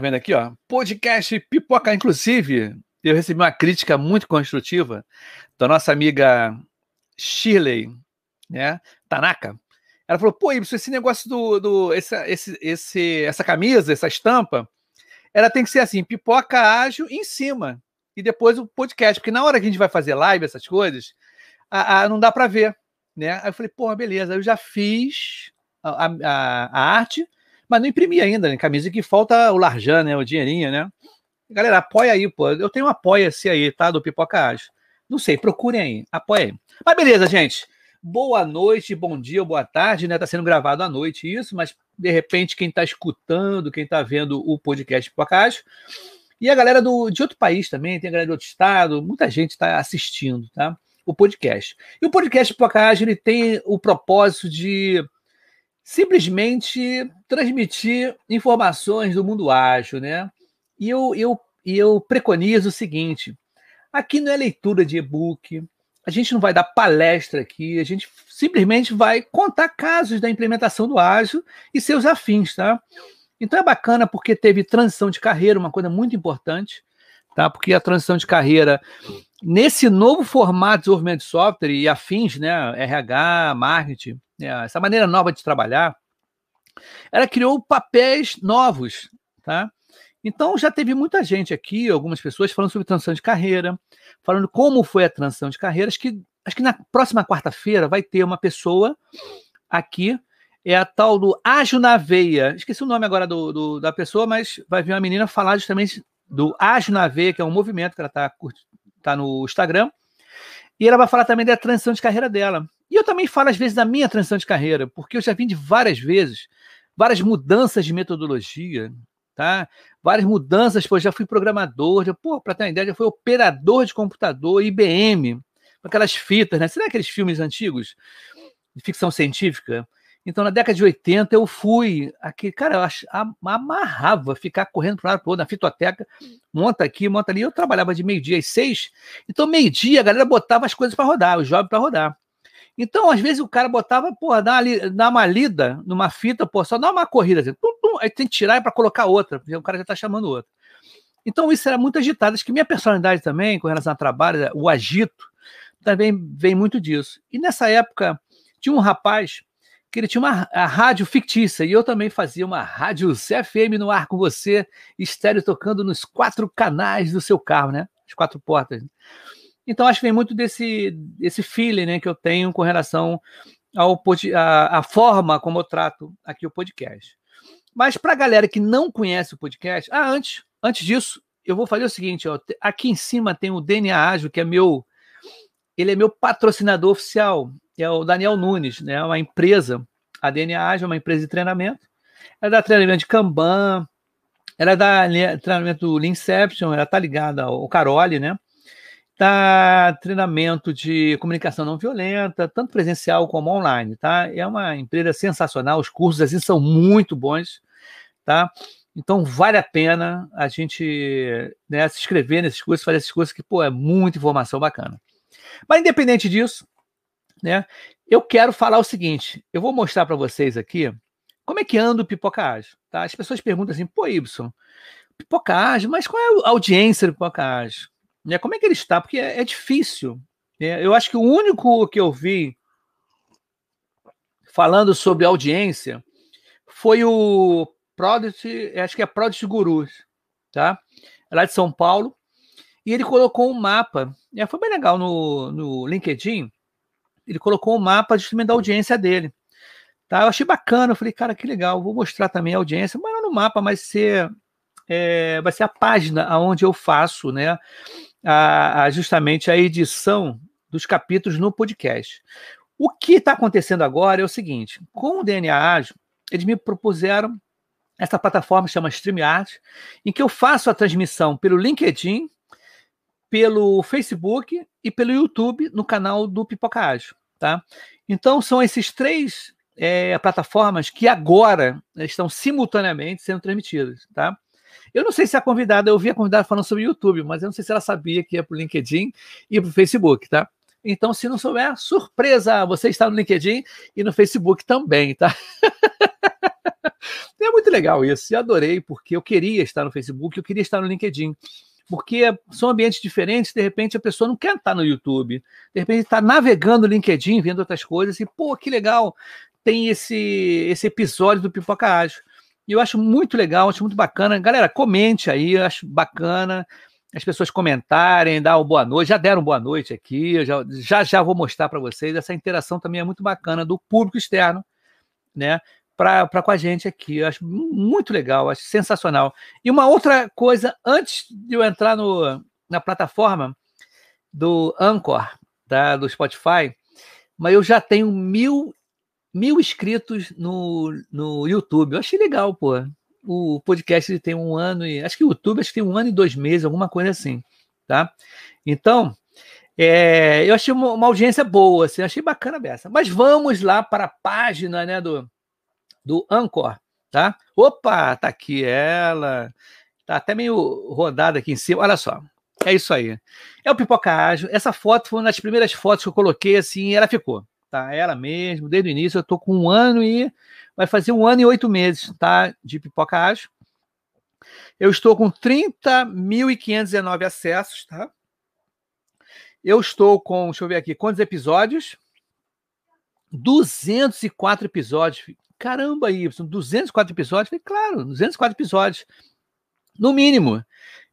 vendo aqui, ó. Podcast Pipoca, inclusive, eu recebi uma crítica muito construtiva da nossa amiga Shirley, né? Tanaka. Ela falou: pô, Ibsen, esse negócio do. do essa, esse, esse, essa camisa, essa estampa, ela tem que ser assim: pipoca ágil em cima. E depois o podcast. Porque na hora que a gente vai fazer live, essas coisas, a, a não dá para ver. Né? Aí eu falei: pô, beleza. Eu já fiz a, a, a arte, mas não imprimi ainda, né? Camisa que falta o larjan, né? O dinheirinho, né? Galera, apoia aí, pô. Eu tenho um apoia-se aí, tá? Do Pipoca Ágil. Não sei, procurem aí, apoia aí. Mas beleza, gente. Boa noite, bom dia, boa tarde, né? Tá sendo gravado à noite isso, mas de repente quem tá escutando, quem tá vendo o podcast Pipocágio, e a galera do, de outro país também, tem a galera de outro estado, muita gente está assistindo, tá? O podcast. E o podcast Pipocágio, ele tem o propósito de simplesmente transmitir informações do mundo ágil, né? E eu, eu, eu preconizo o seguinte: aqui não é leitura de e-book, a gente não vai dar palestra aqui, a gente simplesmente vai contar casos da implementação do ágil e seus afins, tá? Então é bacana porque teve transição de carreira, uma coisa muito importante, tá? Porque a transição de carreira nesse novo formato de desenvolvimento de software e afins, né, RH, marketing, né, essa maneira nova de trabalhar, ela criou papéis novos, tá? Então já teve muita gente aqui, algumas pessoas falando sobre transição de carreira, falando como foi a transição de carreira. Acho que, acho que na próxima quarta-feira vai ter uma pessoa aqui, é a tal do Ágil na Veia. Esqueci o nome agora do, do, da pessoa, mas vai vir uma menina falar justamente do Ágil na Veia, que é um movimento que ela está tá no Instagram. E ela vai falar também da transição de carreira dela. E eu também falo, às vezes, da minha transição de carreira, porque eu já vim de várias vezes, várias mudanças de metodologia, tá? Várias mudanças, pô, já fui programador, já, pô, para ter uma ideia, já fui operador de computador, IBM, com aquelas fitas, né? Você aqueles filmes antigos de ficção científica? Então, na década de 80, eu fui aqui, cara, eu amarrava ficar correndo para lado para outro na fitoteca, monta aqui, monta ali. Eu trabalhava de meio-dia às seis, então, meio-dia, a galera botava as coisas para rodar, os jovens para rodar. Então, às vezes, o cara botava, pô, dá uma, dá uma lida numa fita, pô, só dá uma corrida, assim, tum, tum, aí tem que tirar para colocar outra, porque o cara já está chamando outra. Então, isso era muito agitado. Acho que minha personalidade também, com relação ao trabalho, o agito, também vem muito disso. E nessa época, tinha um rapaz que ele tinha uma a rádio fictícia, e eu também fazia uma rádio CFM no ar com você, estéreo tocando nos quatro canais do seu carro, né? As quatro portas. Então, acho que vem muito desse, desse feeling né, que eu tenho com relação ao a, a forma como eu trato aqui o podcast. Mas para a galera que não conhece o podcast, ah, antes, antes disso, eu vou fazer o seguinte: ó, aqui em cima tem o DNA Ágil, que é meu. Ele é meu patrocinador oficial, é o Daniel Nunes, né? Uma empresa, a DNA Ágil é uma empresa de treinamento. Ela dá treinamento de Kanban, ela dá treinamento do Leanception, ela tá ligada ao Carole, né? Tá treinamento de comunicação não violenta, tanto presencial como online, tá? É uma empresa sensacional, os cursos assim são muito bons, tá? Então vale a pena a gente né, se inscrever nesses cursos, fazer esses cursos que, pô, é muita informação bacana. Mas independente disso, né, eu quero falar o seguinte, eu vou mostrar para vocês aqui como é que anda o Pipoca Ágil, tá? As pessoas perguntam assim, pô, Y, Pipoca Ágil, mas qual é a audiência do Pipoca Ágil? Né? Como é que ele está? Porque é, é difícil. Né? Eu acho que o único que eu vi falando sobre audiência foi o Product, acho que é Product Gurus, tá? Lá de São Paulo. E ele colocou um mapa, e foi bem legal no, no LinkedIn. Ele colocou um mapa justamente da audiência dele. Tá? Eu achei bacana, eu falei, cara, que legal, vou mostrar também a audiência, mas não no mapa, mas ser, é, vai ser a página onde eu faço, né? A, a, justamente a edição dos capítulos no podcast. O que está acontecendo agora é o seguinte: com o DNA Ágil, eles me propuseram essa plataforma que chama StreamYard, em que eu faço a transmissão pelo LinkedIn, pelo Facebook e pelo YouTube no canal do Pipoca Ágil. Tá? Então, são esses três é, plataformas que agora estão simultaneamente sendo transmitidas. Tá? Eu não sei se a convidada, eu vi a convidada falando sobre o YouTube, mas eu não sei se ela sabia que ia para o LinkedIn e para o Facebook, tá? Então, se não souber, surpresa! Você está no LinkedIn e no Facebook também, tá? É muito legal isso. Adorei, porque eu queria estar no Facebook, eu queria estar no LinkedIn. Porque são ambientes diferentes, de repente a pessoa não quer estar no YouTube. De repente está navegando no LinkedIn, vendo outras coisas, e, pô, que legal, tem esse, esse episódio do Pipoca Ágil. E eu acho muito legal, acho muito bacana. Galera, comente aí, acho bacana as pessoas comentarem, dar uma boa noite. Já deram boa noite aqui, já, já, já vou mostrar para vocês. Essa interação também é muito bacana do público externo, né? Para com a gente aqui. Eu acho muito legal, acho sensacional. E uma outra coisa, antes de eu entrar no, na plataforma do Anchor, tá, do Spotify, mas eu já tenho mil, mil inscritos no, no YouTube. Eu achei legal, pô o podcast tem um ano e. Acho que o YouTube acho que tem um ano e dois meses, alguma coisa assim. Tá? Então, é, eu achei uma, uma, audiência boa, assim, achei bacana dessa. Mas vamos lá para a página né, do, do Anchor, tá? Opa, tá aqui ela. Tá até meio rodada aqui em cima. Olha só. É isso aí. É o Pipoca Ágil. Essa foto foi uma das primeiras fotos que eu coloquei assim e ela ficou. Tá? Ela mesmo, desde o início, eu tô com um ano e vai fazer um ano e oito meses, tá? De pipoca ágil. Eu estou com 30.519 acessos, tá? Eu estou com, deixa eu ver aqui, quantos episódios? 204 episódios. Caramba, Y, 204 episódios? Falei, claro, 204 episódios. No mínimo.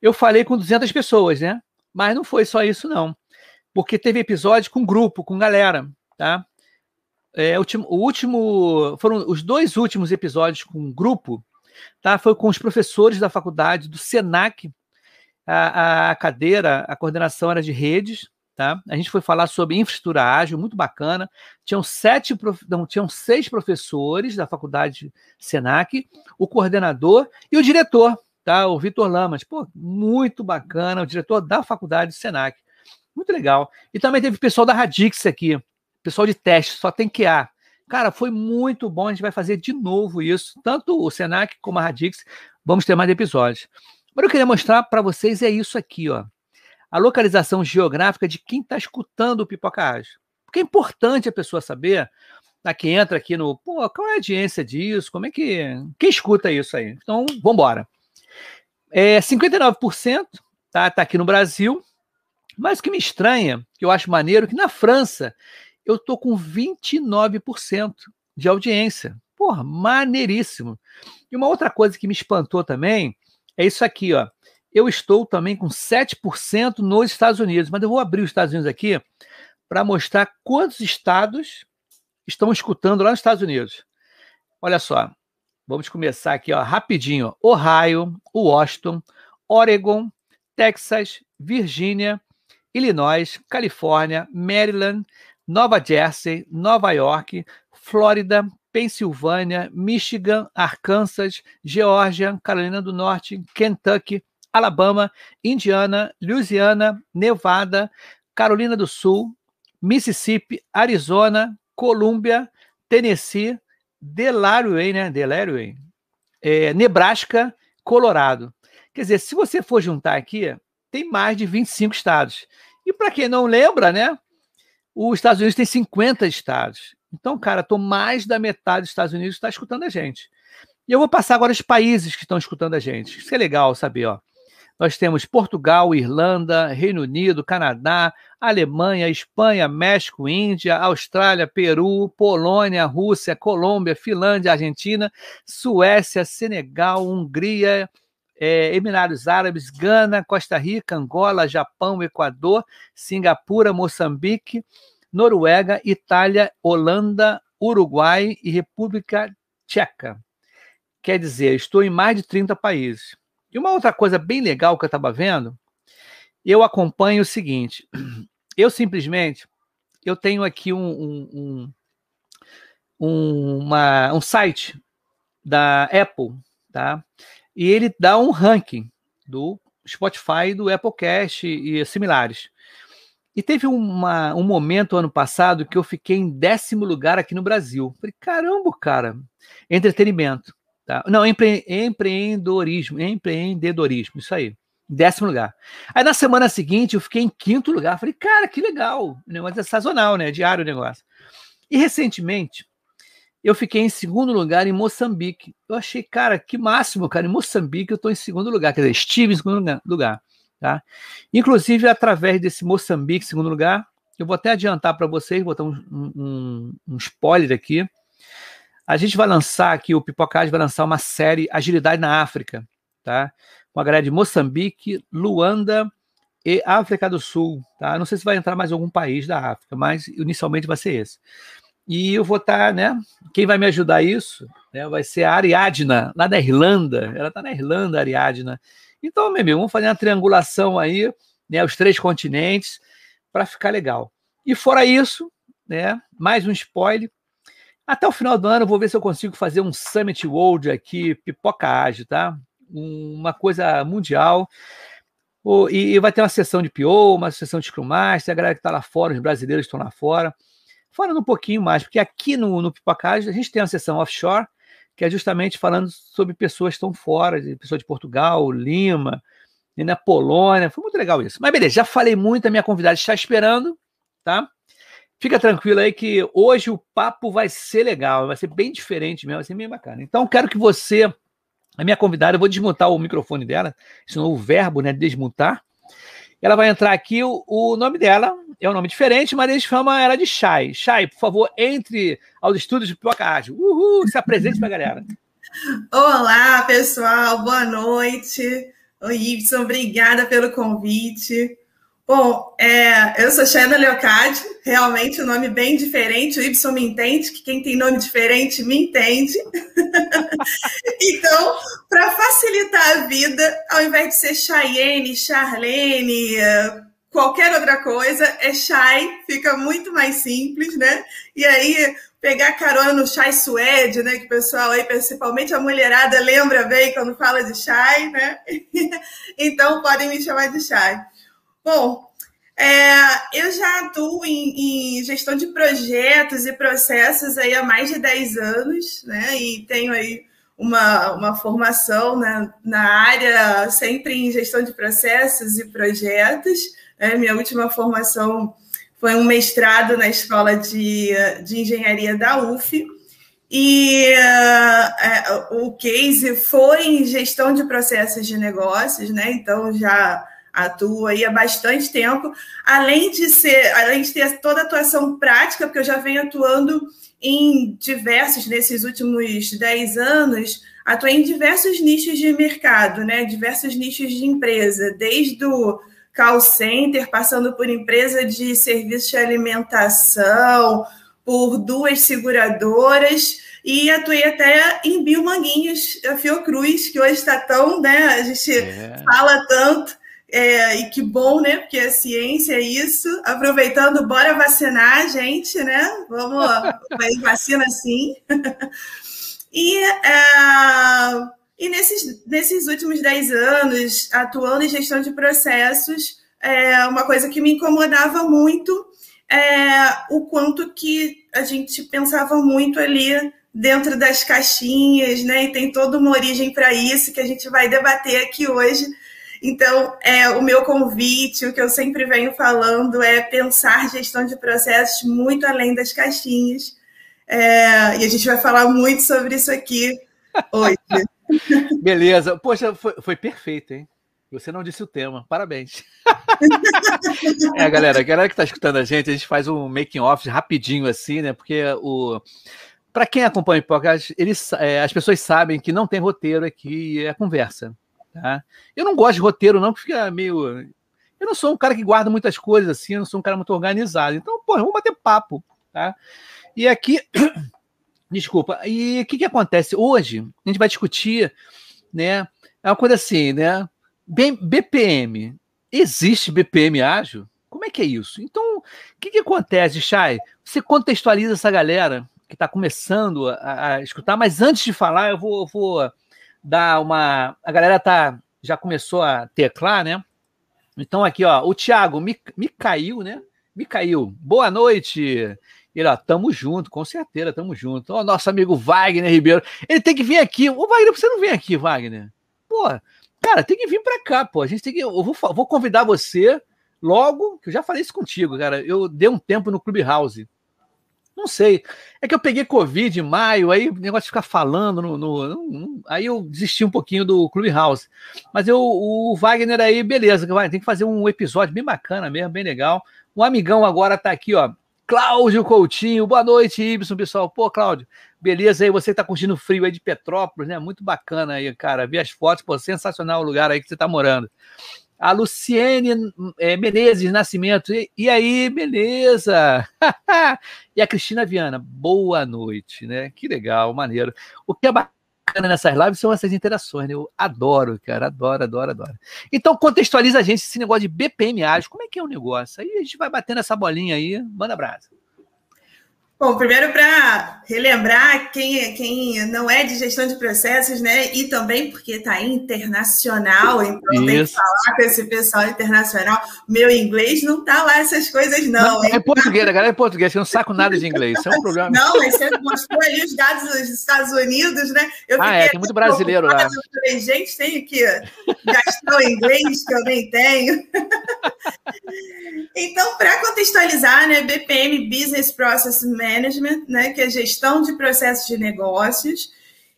Eu falei com 200 pessoas, né? Mas não foi só isso, não. Porque teve episódio com grupo, com galera, tá? É, o, o último. Foram os dois últimos episódios com um grupo, tá? Foi com os professores da faculdade, do SENAC. A, a cadeira, a coordenação era de redes, tá? A gente foi falar sobre infraestrutura ágil, muito bacana. Tinham sete, não, tinham seis professores da faculdade Senac, o coordenador e o diretor, tá? O Vitor Lamas. Pô, muito bacana, o diretor da faculdade Senac. Muito legal. E também teve pessoal da Radix aqui, pessoal de teste, só tem QA. Cara, foi muito bom. A gente vai fazer de novo isso. Tanto o Senac como a Radix. Vamos ter mais episódios. Mas eu queria mostrar para vocês é isso aqui, ó. A localização geográfica de quem está escutando o Pipoca Ágil. Porque é importante a pessoa saber, tá, quem entra aqui no, pô, qual é a audiência disso? Como é que. Quem escuta isso aí? Então, vamos embora. É, 59% tá, tá aqui no Brasil. Mas o que me estranha, que eu acho maneiro, que na França eu estou com 29% de audiência. Porra, maneiríssimo. E uma outra coisa que me espantou também é isso aqui, ó. Eu estou também com 7% nos Estados Unidos, mas eu vou abrir os Estados Unidos aqui para mostrar quantos estados estão escutando lá nos Estados Unidos. Olha só, vamos começar aqui, ó, rapidinho. Ohio, Washington, Oregon, Texas, Virgínia, Illinois, Califórnia, Maryland, Nova Jersey, Nova York, Flórida, Pensilvânia, Michigan, Arkansas, Geórgia, Carolina do Norte, Kentucky, Alabama, Indiana, Louisiana, Nevada, Carolina do Sul, Mississippi, Arizona, Colômbia, Tennessee, Delaware, né? Delaware, é, Nebraska, Colorado. Quer dizer, se você for juntar aqui, tem mais de 25 estados. E para quem não lembra, né? Os Estados Unidos tem 50 estados. Então, cara, tô mais da metade dos Estados Unidos está escutando a gente. E eu vou passar agora os países que estão escutando a gente. Isso é legal saber, ó. Nós temos Portugal, Irlanda, Reino Unido, Canadá, Alemanha, Espanha, México, Índia, Austrália, Peru, Polônia, Rússia, Colômbia, Finlândia, Argentina, Suécia, Senegal, Hungria, é, Emirados Árabes, Gana, Costa Rica, Angola, Japão, Equador, Singapura, Moçambique, Noruega, Itália, Holanda, Uruguai e República Tcheca. Quer dizer, estou em mais de 30 países. E uma outra coisa bem legal que eu estava vendo, eu acompanho o seguinte: eu simplesmente eu tenho aqui um, um, um, uma, um site da Apple, tá? E ele dá um ranking do Spotify, do Applecast e similares. E teve uma, um momento ano passado que eu fiquei em décimo lugar aqui no Brasil. Falei, caramba, cara, entretenimento. Tá? Não, empre, empreendedorismo, empreendedorismo, isso aí. Décimo lugar. Aí na semana seguinte eu fiquei em quinto lugar. Falei, cara, que legal. O negócio é sazonal, né? Diário o negócio. E recentemente eu fiquei em segundo lugar em Moçambique. Eu achei, cara, que máximo, cara. Em Moçambique eu estou em segundo lugar, quer dizer, estive em segundo lugar. Tá? Inclusive, através desse Moçambique, segundo lugar, eu vou até adiantar para vocês, botar um, um, um, spoiler aqui. A gente vai lançar aqui, o Pipocage vai lançar uma série Agilidade na África, tá? Com a galera de Moçambique, Luanda e África do Sul, tá? Não sei se vai entrar mais algum país da África, mas inicialmente vai ser esse. E eu vou estar, tá, né? Quem vai me ajudar isso né, vai ser a Ariadna, lá da Irlanda. Ela está na Irlanda, Ariadna. Então, meu amigo, vamos fazer uma triangulação aí, né? Os três continentes para ficar legal. E fora isso, né, mais um spoiler. Até o final do ano eu vou ver se eu consigo fazer um Summit World aqui, pipoca ágil, tá? Uma coisa mundial. E vai ter uma sessão de PO, uma sessão de Scrum Master, a galera que está lá fora, os brasileiros estão lá fora. Falando um pouquinho mais, porque aqui no, no a gente tem uma sessão offshore, que é justamente falando sobre pessoas que estão fora, de pessoas de Portugal, Lima, e na Polônia. Foi muito legal isso. Mas beleza, já falei muito, a minha convidada está esperando, tá? Fica tranquilo aí que hoje o papo vai ser legal, vai ser bem diferente mesmo, vai ser bem bacana. Então, quero que você, a minha convidada, eu vou desmutar o microfone dela, esse novo verbo, né, desmutar. Ela vai entrar aqui, o, o nome dela é um nome diferente, mas eles chamam ela de Chay. Chay, por favor, entre aos estúdios de Pipoca Ágil. Uhul, se apresente para a galera. Olá, pessoal, boa noite. Oi, Ibson, obrigada pelo convite. Bom, é, eu sou Shana Leocádio, realmente um nome bem diferente. O Y me entende, que quem tem nome diferente me entende. então, para facilitar a vida, ao invés de ser Cheyenne, Charlene, qualquer outra coisa, é Chay, fica muito mais simples, né? E aí, pegar carona no chai suede, né? Que o pessoal aí, principalmente a mulherada, lembra bem quando fala de chai, né? então podem me chamar de chai. Bom, é, eu já atuo em, em, gestão de projetos e processos aí há mais de 10 anos, né? E tenho aí uma, uma formação na, na área sempre em gestão de processos e projetos. Né? Minha última formação foi um mestrado na Escola de, de Engenharia da UF. E uh, o case foi em gestão de processos de negócios, né? Então já atuo aí há bastante tempo, além de ser, além de ter toda a atuação prática, porque eu já venho atuando em diversos, nesses últimos 10 anos, atuei em diversos nichos de mercado, né? Diversos nichos de empresa, desde o call center, passando por empresa de serviço de alimentação, por duas seguradoras e atuei até em Biomanguinhos, a Fiocruz, que hoje está tão, né? A gente é. fala tanto. É, e que bom, né? Porque a ciência é isso. Aproveitando, bora vacinar, gente, né? Vamos, vacina sim. e é, e nesses, nesses últimos 10 anos, atuando em gestão de processos, é, uma coisa que me incomodava muito é o quanto que a gente pensava muito ali dentro das caixinhas, né? E tem toda uma origem para isso que a gente vai debater aqui hoje. Então, é, o meu convite, o que eu sempre venho falando, é pensar gestão de processos muito além das caixinhas. É, e a gente vai falar muito sobre isso aqui hoje. Beleza. Poxa, foi, foi perfeito, hein? Você não disse o tema. Parabéns. é, galera, a galera que está escutando a gente, a gente faz um making off rapidinho assim, né? Porque o para quem acompanha o podcast, eles, é, as pessoas sabem que não tem roteiro aqui, é conversa. Tá? Eu não gosto de roteiro, não, que fica meio. Eu não sou um cara que guarda muitas coisas assim, eu não sou um cara muito organizado. Então, pô, vamos bater papo. Tá? E aqui Desculpa. E o que, que acontece? Hoje, a gente vai discutir, né? É uma coisa assim, né? BPM. Existe BPM ágil? Como é que é isso? Então, o que, que acontece, Chay? Você contextualiza essa galera que está começando a, a, escutar, mas antes de falar, eu vou, vou dar uma. A galera tá, já começou a teclar, né? Então, aqui, ó, o Thiago me, me caiu, né? Me caiu. Boa noite. Ó, tamo junto, com certeza, tamo junto. Ó, nosso amigo Wagner Ribeiro. Ele tem que vir aqui. Ô, Wagner, você não vem aqui, Wagner? Pô, cara, tem que vir pra cá, pô. A gente tem que. Eu vou, vou convidar você logo, que eu já falei isso contigo, cara. Eu dei um tempo no Clubhouse. Não sei. É que eu peguei Covid em maio, aí o negócio de ficar falando no, no, no, Aí eu desisti um pouquinho do Clubhouse. Mas eu, o Wagner aí, beleza, tem que fazer um episódio bem bacana mesmo, bem legal. O amigão agora tá aqui, ó. Cláudio Coutinho, boa noite, Ibson, pessoal. Pô, Cláudio, beleza aí, você tá curtindo o frio aí de Petrópolis, né? Muito bacana aí, cara. Vi as fotos, pô, sensacional o lugar aí que você tá morando a Luciene é, Menezes Nascimento. E, e aí, beleza? e a Cristina Viana, boa noite, né? Que legal, maneiro. O que é bacana nessas lives são essas interações, né? Eu adoro, cara, adoro, adoro, adoro. Então, contextualiza a gente esse negócio de BPM ágil, como é que é o negócio? Aí a gente vai batendo essa bolinha aí, manda brasa. Bom, primeiro para relembrar quem, quem não é de gestão de processos, né? E também porque está internacional, então Isso. tem que falar com esse pessoal internacional. Meu inglês não tá lá essas coisas, não. não é português, a galera é português, eu não saco nada de inglês, isso é um problema. Não, mas você mostrou ali os dados dos Estados Unidos, né? Eu ah, é, tem muito brasileiro lá. Falei, gente, tenho que gastar o inglês que eu nem tenho. então, para contextualizar, né? BPM, Business Process Management, Management, né, que é gestão de processos de negócios.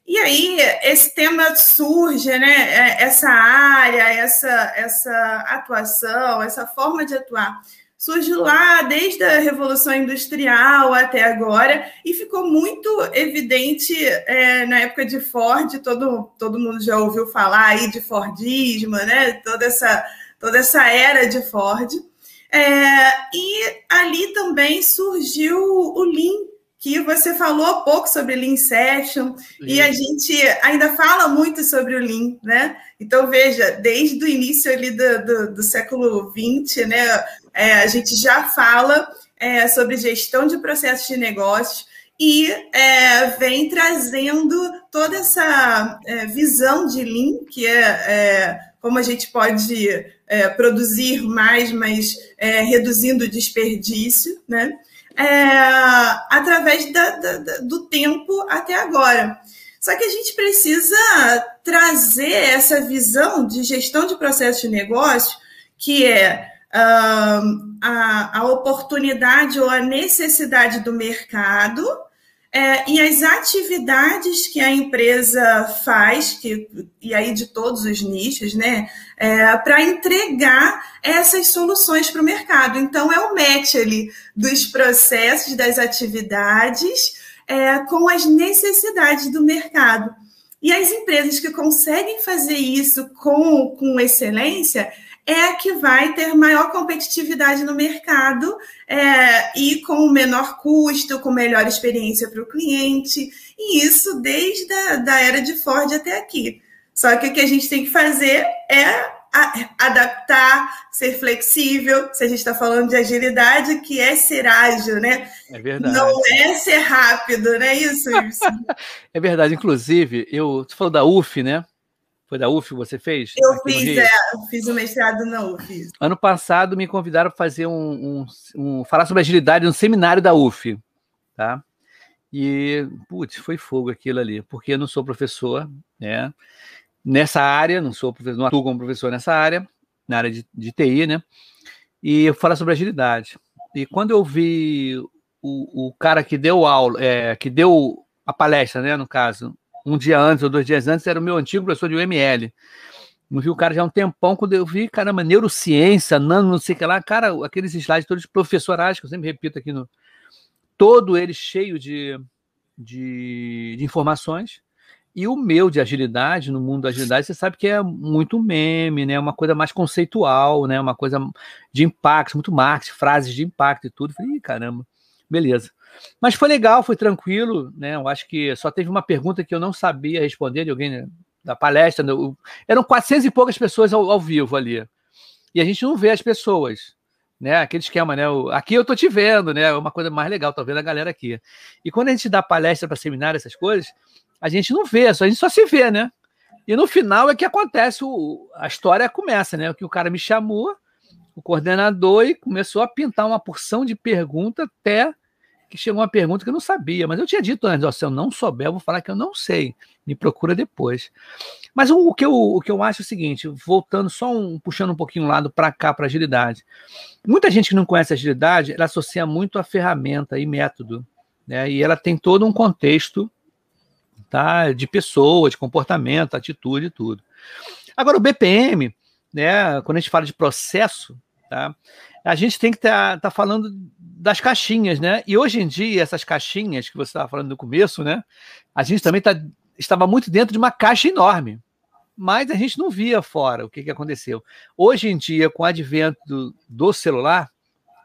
E aí esse tema surge, né, é, essa área, essa, essa atuação, essa forma de atuar, surge lá desde a Revolução Industrial até agora e ficou muito evidente é, na época de Ford, todo, todo mundo já ouviu falar aí de Fordismo, né, toda essa, toda essa era de Ford. É, e ali também surgiu o Lean, que você falou há pouco sobre Lean Session, e a gente ainda fala muito sobre o Lean, né? Então, veja, desde o início ali do, do, do século XX, né, é, a gente já fala é, sobre gestão de processos de negócios e é, vem trazendo toda essa é, visão de Lean, que é, é como a gente pode é, produzir mais, mas é, reduzindo o desperdício, né? É, através da, da, do tempo até agora. Só que a gente precisa trazer essa visão de gestão de processo de negócio, que é uh, a, a oportunidade ou a necessidade do mercado é, e as atividades que a empresa faz, que, e aí de todos os nichos, né, é, para entregar essas soluções para o mercado. Então, é o match ali dos processos, das atividades é, com as necessidades do mercado. E as empresas que conseguem fazer isso com, com excelência, é a que vai ter maior competitividade no mercado é, e com menor custo, com melhor experiência para o cliente, e isso desde a da era de Ford até aqui. Só que o que a gente tem que fazer é adaptar, ser flexível. Se a gente está falando de agilidade, que é ser ágil, né? É verdade. Não é ser rápido, não é isso? é verdade. Inclusive, eu, você falou da UF, né? Foi da UF você fez? Eu fiz, é, eu fiz o mestrado na UF. Ano passado me convidaram para fazer um, um, um, falar sobre agilidade no seminário da UF, tá? E, putz, foi fogo aquilo ali, porque eu não sou professor, né? Nessa área, não sou professor, não atuo como professor nessa área, na área de, de TI, né? E eu falar sobre agilidade. E quando eu vi o, o cara que deu aula, é, que deu a palestra, né, no caso, um dia antes ou dois dias antes, era o meu antigo professor de UML. Não vi o cara já há um tempão, quando eu vi, caramba, neurociência, nano, não sei o que lá, cara, aqueles slides todos professorais, que eu sempre repito aqui no. Todo ele cheio de, de, de informações. E o meu de agilidade, no mundo da agilidade, você sabe que é muito meme, né? Uma coisa mais conceitual, né? Uma coisa de impacto, muito marketing, frases de impacto e tudo. Falei, caramba, beleza. Mas foi legal, foi tranquilo, né? Eu acho que só teve uma pergunta que eu não sabia responder de alguém né, da palestra. Né? Eram 400 e poucas pessoas ao, ao, vivo ali. E a gente não vê as pessoas, né? Aquele esquema, né? aqui eu tô te vendo, né? É uma coisa mais legal, tô vendo a galera aqui. E quando a gente dá palestra para seminário, essas coisas, a gente não vê, só a gente só se vê, né? E no final é que acontece, o, a história começa, né? Que o cara me chamou, o coordenador, e começou a pintar uma porção de pergunta até que chegou uma pergunta que eu não sabia, mas eu tinha dito antes, ó, se eu não souber, eu vou falar que eu não sei. Me procura depois. Mas o, o que, eu, o que eu acho é o seguinte, voltando só um, puxando um pouquinho o lado para cá, para agilidade. Muita gente que não conhece agilidade, ela associa muito a ferramenta e método. né? E ela tem todo um contexto tá? de pessoa, de comportamento, atitude e tudo. Agora, o BPM, né, quando a gente fala de processo, tá? a gente tem que estar tá, tá falando das caixinhas, né? E hoje em dia, essas caixinhas que você estava falando no começo, né? A gente também tá, estava muito dentro de uma caixa enorme, mas a gente não via fora o que, que aconteceu. Hoje em dia, com o advento do, do celular,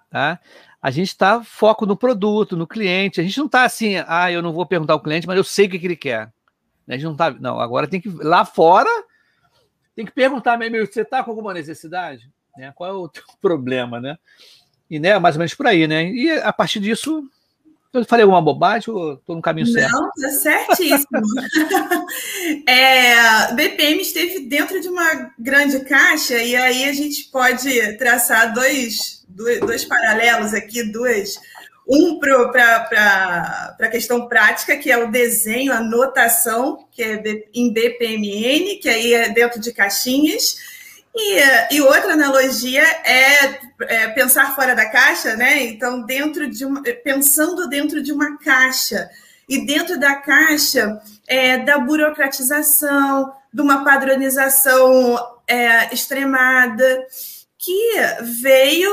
tá? A gente está foco no produto, no cliente. A gente não está assim, ah, eu não vou perguntar ao cliente, mas eu sei o que, que ele quer. A gente não tá, não. Agora tem que lá fora tem que perguntar mesmo, você está com alguma necessidade? Né? Qual é o problema, né? E né, mais ou menos por aí, né? E a partir disso, eu falei alguma bobagem ou estou no caminho certo? Não, está certíssimo. é, BPM esteve dentro de uma grande caixa e aí a gente pode traçar dois, dois, dois paralelos aqui, duas um para a questão prática, que é o desenho, a notação, que é em BPMN, que aí é dentro de caixinhas. E, e outra analogia é, é, pensar fora da caixa, né? Então, dentro de uma, pensando dentro de uma caixa. E dentro da caixa é, da burocratização, de uma padronização é, extremada que veio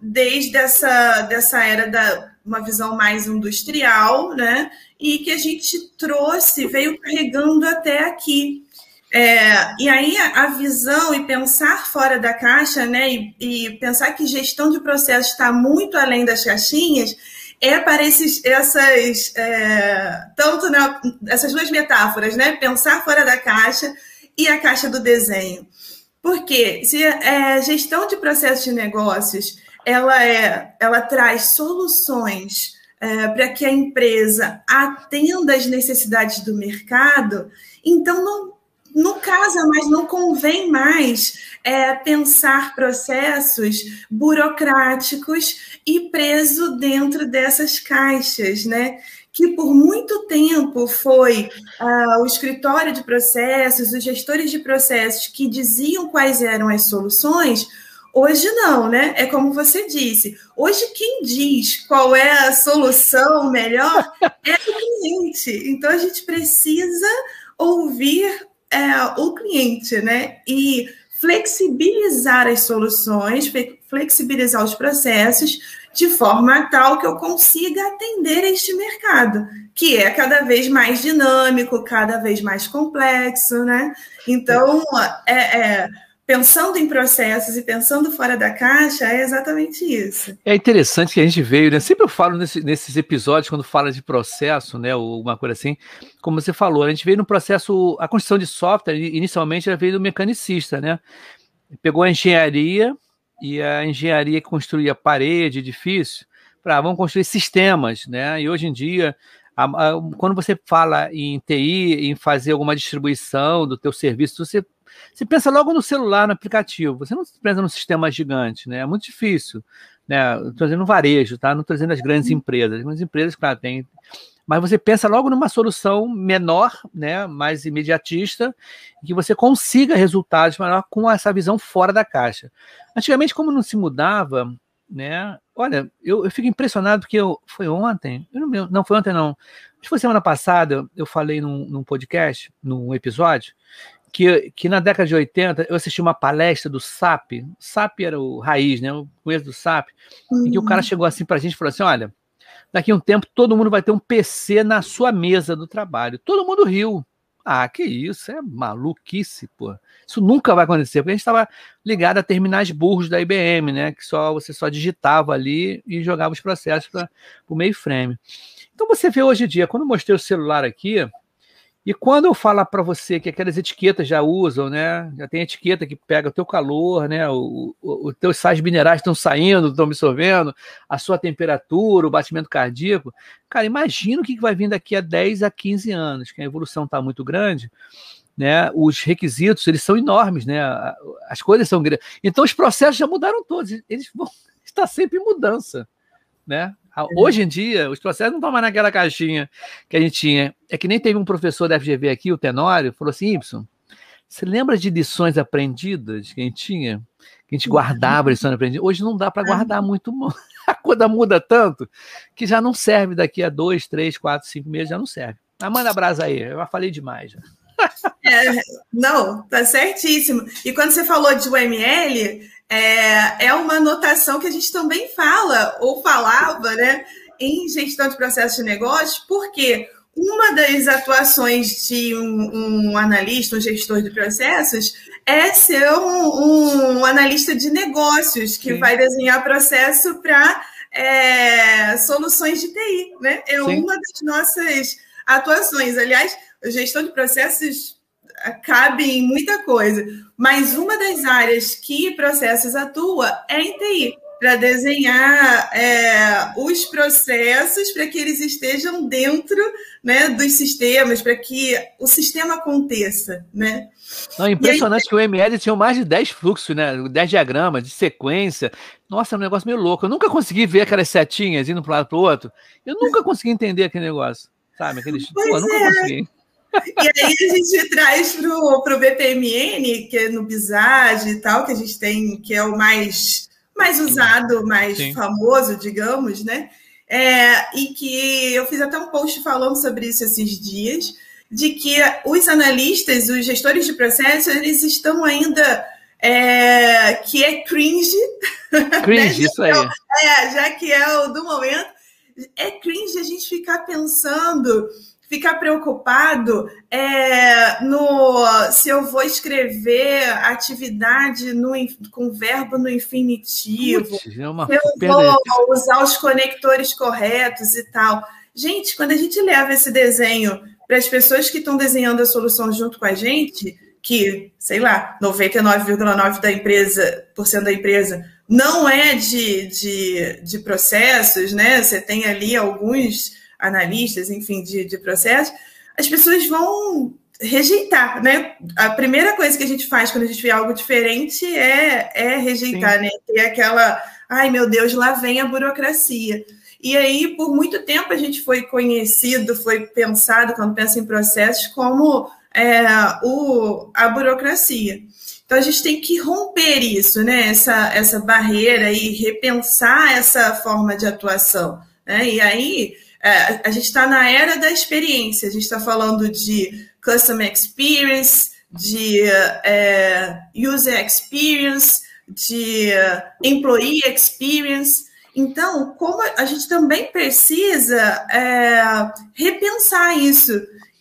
desde essa dessa era da uma visão mais industrial, né? E que a gente trouxe, veio carregando até aqui. É, e aí a visão e pensar fora da caixa, né? E, e pensar que gestão de processo está muito além das caixinhas, é para esses, essas é, tanto né, essas duas metáforas, né? Pensar fora da caixa e a caixa do desenho. Porque se é, gestão de processos de negócios ela, é, ela traz soluções é, para que a empresa atenda às necessidades do mercado, então não, no caso, mas não convém mais é, pensar processos burocráticos e preso dentro dessas caixas, né? que por muito tempo foi uh, o escritório de processos, os gestores de processos que diziam quais eram as soluções, hoje não, né? É como você disse. Hoje quem diz qual é a solução melhor é o cliente. Então a gente precisa ouvir é, o cliente, né? E flexibilizar as soluções, flexibilizar os processos de forma tal que eu consiga atender este mercado, que é cada vez mais dinâmico, cada vez mais complexo, né? Então, é, é, pensando em processos e pensando fora da caixa, é exatamente isso. É interessante que a gente veio, né? Sempre eu falo nesse, nesses episódios, quando fala de processo, né? Ou uma coisa assim, como você falou, a gente veio no processo, a construção de software, inicialmente ela veio do mecanicista, né? Pegou a engenharia e a engenharia que construía parede, edifício, para vamos construir sistemas, né? E hoje em dia, quando você fala em TI, em fazer alguma distribuição do teu serviço, você, você pensa logo no celular, no aplicativo. Você não pensa no sistema gigante, né? É muito difícil, né? Estou dizendo varejo, tá? Não estou dizendo as grandes empresas. As grandes empresas, claro, têm mas você pensa logo numa solução menor, né, mais imediatista, que você consiga resultados maior com essa visão fora da caixa. Antigamente, como não se mudava, né, olha, eu, eu fico impressionado porque eu, foi ontem, eu não, não foi ontem não, acho que foi semana passada, eu falei num, num podcast, num episódio, que, que, na década de 80 eu assisti uma palestra do SAP, SAP era o raiz, né? O conheço do SAP, uhum. em que o cara uhum. chegou assim para a gente e falou assim: olha, daqui a um tempo todo mundo vai ter um PC na sua mesa do trabalho. Todo mundo riu. Ah, que isso, é maluquice, pô. Isso nunca vai acontecer, porque a gente estava ligado a terminais burros da IBM, né? Que só você só digitava ali e jogava os processos para o mainframe. Então você vê hoje em dia, quando eu mostrei o celular aqui, e quando eu falar para você que aquelas etiquetas já usam, né? Já tem etiqueta que pega o teu calor, né? O, o, os teus sais minerais estão saindo, estão absorvendo, a sua temperatura, o batimento cardíaco. Cara, imagina o que vai vir daqui a 10 a 15 anos, que a evolução está muito grande, né? Os requisitos, eles são enormes, né? As coisas são grandes. Então os processos já mudaram todos, eles vão estar sempre em mudança, né? É. Hoje em dia, os processos não estão mais naquela caixinha que a gente tinha. É que nem teve um professor da FGV aqui, o Tenório, falou assim: Y, você lembra de lições aprendidas que a gente tinha? que a gente guardava lição aprendida. Hoje não dá para guardar muito. A coisa muda tanto que já não serve daqui a dois, três, quatro, cinco meses, já não serve. Amanda Brasa aí, eu já falei demais. Já. É, não, tá certíssimo. E quando você falou de UML, é, é uma notação que a gente também fala, ou falava, né, em gestão de processos de negócios, porque uma das atuações de um, um analista, um gestor de processos, é ser um, um analista de negócios que Sim. vai desenhar processo para é, soluções de TI, né? É Sim. uma das nossas atuações. Aliás, gestão de processos cabe em muita coisa, mas uma das áreas que processos atua é em TI para desenhar é, os processos para que eles estejam dentro né, dos sistemas, para que o sistema aconteça. Né? Não, impressionante aí, que o ML tinha mais de 10 fluxos, né? 10 diagramas de sequência. Nossa, é um negócio meio louco. Eu nunca consegui ver aquelas setinhas indo para um lado para o outro. Eu nunca consegui entender aquele negócio. Sabe? Aqueles. Pô, nunca é. consegui. E aí a gente traz para o BPMN, que é no Bizage e tal, que a gente tem, que é o mais mais usado, mais Sim. famoso, digamos, né? É, e que eu fiz até um post falando sobre isso esses dias, de que os analistas, os gestores de processo, eles estão ainda é, que é cringe. Cringe, né? isso aí. É, já que é o do momento, é cringe a gente ficar pensando ficar preocupado é, no se eu vou escrever atividade no, com verbo no infinitivo, Putz, é eu vou usar os conectores corretos e tal. Gente, quando a gente leva esse desenho para as pessoas que estão desenhando a solução junto com a gente, que, sei lá, 99,9% da empresa, por cento da empresa não é de, de, de processos, né? Você tem ali alguns analistas, enfim, de, de processo, as pessoas vão rejeitar, né? A primeira coisa que a gente faz quando a gente vê algo diferente é, é rejeitar, Sim. né? Ter aquela, ai meu Deus, lá vem a burocracia. E aí, por muito tempo, a gente foi conhecido, foi pensado, quando pensa em processos, como é, o, a burocracia. Então, a gente tem que romper isso, né? Essa, essa barreira e repensar essa forma de atuação. Né? E aí, é, a gente está na era da experiência, a gente está falando de customer experience, de é, user experience, de employee experience. Então, como a gente também precisa é, repensar isso.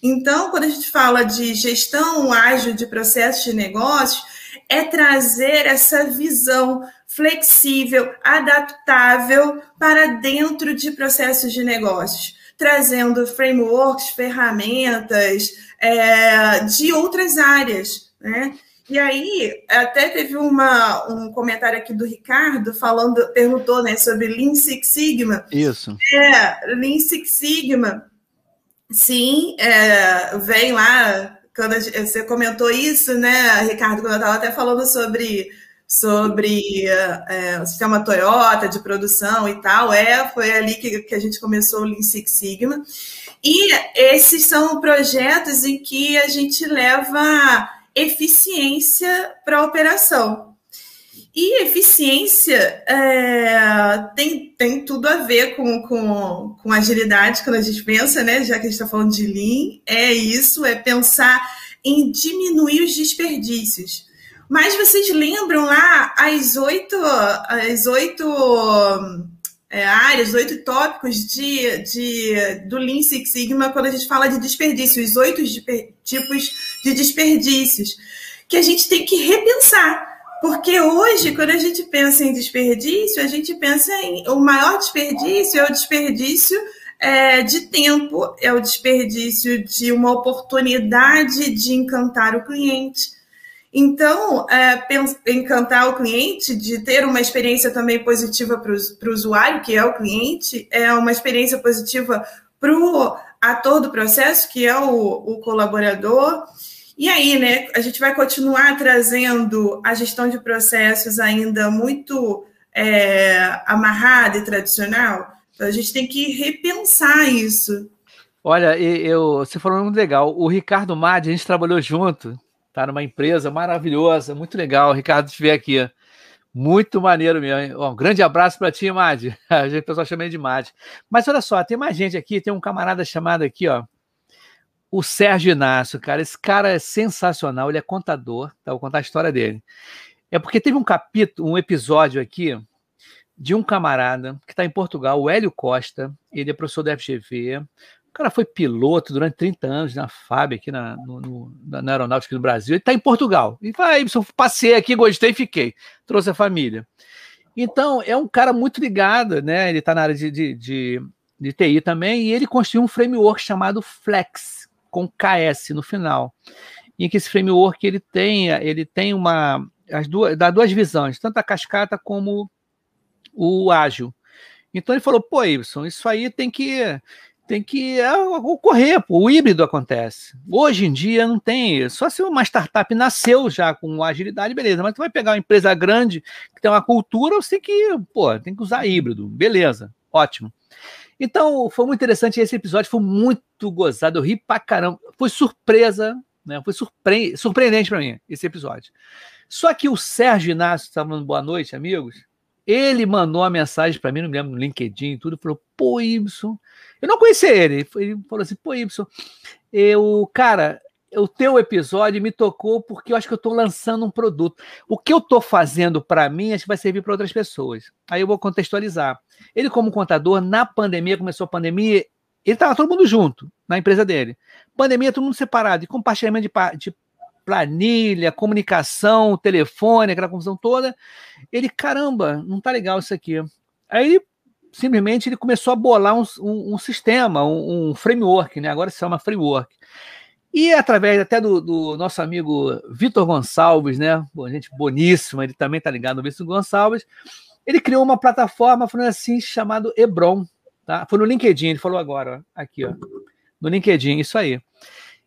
Então, quando a gente fala de gestão ágil de processos de negócios, é trazer essa visão flexível, adaptável para dentro de processos de negócios, trazendo frameworks, ferramentas é, de outras áreas, né? E aí, até teve uma, um comentário aqui do Ricardo falando, perguntou né, sobre Lean Six Sigma. Isso. É, Lean Six Sigma, sim, é, vem lá, quando você comentou isso, né, Ricardo, quando eu estava até falando sobre sobre é, o sistema Toyota de produção e tal. É, foi ali que, que a gente começou o Lean Six Sigma. E esses são projetos em que a gente leva eficiência para a operação. E eficiência é, tem, tem tudo a ver com, com, com agilidade quando a gente pensa, né? Já que a gente está falando de Lean, é isso, é pensar em diminuir os desperdícios. Mas vocês lembram lá as oito, as oito é, áreas, oito tópicos de, de, do Lean Six Sigma quando a gente fala de desperdício, os oito tipos de desperdícios, que a gente tem que repensar. Porque hoje, quando a gente pensa em desperdício, a gente pensa em o maior desperdício é o desperdício é, de tempo, é o desperdício de uma oportunidade de encantar o cliente, então, é, encantar o cliente, de ter uma experiência também positiva para o usuário, que é o cliente, é uma experiência positiva para o ator do processo, que é o, o colaborador. E aí, né, a gente vai continuar trazendo a gestão de processos ainda muito é, amarrada e tradicional. Então, a gente tem que repensar isso. Olha, eu, você falou muito legal. O Ricardo Madi, a gente trabalhou junto Tá numa empresa maravilhosa, muito legal. Ricardo, estiver aqui. Muito maneiro mesmo. Um grande abraço para ti, Mad. A gente, o pessoal chama ele de Mad. Mas olha só, tem mais gente aqui, tem um camarada chamado aqui, ó. O Sérgio Inácio, cara. Esse cara é sensacional, ele é contador, tá? Vou contar a história dele. É porque teve um capítulo, um episódio aqui de um camarada que está em Portugal, o Hélio Costa, ele é professor da FGV, o cara foi piloto durante 30 anos na FAB, aqui na, no, no, na Aeronáutica do Brasil, ele está em Portugal. E vai, passei aqui, gostei, fiquei. Trouxe a família. Então, é um cara muito ligado, né? Ele está na área de, de, de, de TI também, e ele construiu um framework chamado Flex, com KS no final. Em que esse framework ele tem, ele tem uma. As duas, dá duas visões, tanto a cascata como o ágil. Então ele falou, pô, Y, isso aí tem que tem que é, ocorrer, pô, o híbrido acontece. Hoje em dia não tem, só se uma startup nasceu já com agilidade, beleza, mas tu vai pegar uma empresa grande que tem uma cultura, você tem que, pô, tem que usar híbrido, beleza, ótimo. Então, foi muito interessante esse episódio, foi muito gozado, eu ri pra caramba, foi surpresa, né? Foi surpre... surpreendente para mim esse episódio. Só que o Sérgio Inácio estava falando boa noite, amigos. Ele mandou uma mensagem para mim, não me lembro, no LinkedIn e tudo, falou: pô, Ibson. Eu não conhecia ele. Ele falou assim: pô, Ibson, eu, cara, o teu episódio me tocou porque eu acho que eu estou lançando um produto. O que eu estou fazendo para mim, acho que vai servir para outras pessoas. Aí eu vou contextualizar. Ele, como contador, na pandemia, começou a pandemia, ele estava todo mundo junto na empresa dele. Pandemia, todo mundo separado, e compartilhamento de, de planilha, comunicação, telefone, aquela confusão toda. Ele, caramba, não tá legal isso aqui. Aí ele simplesmente ele começou a bolar um, um, um sistema, um, um, framework, né? Agora se chama framework. E através até do, do nosso amigo Vitor Gonçalves, né? Bom, gente boníssima, ele também tá ligado no Vitor Gonçalves. Ele criou uma plataforma, falando assim, chamado Hebron. Tá? Foi no LinkedIn, ele falou agora, ó, aqui, ó. No LinkedIn, isso aí.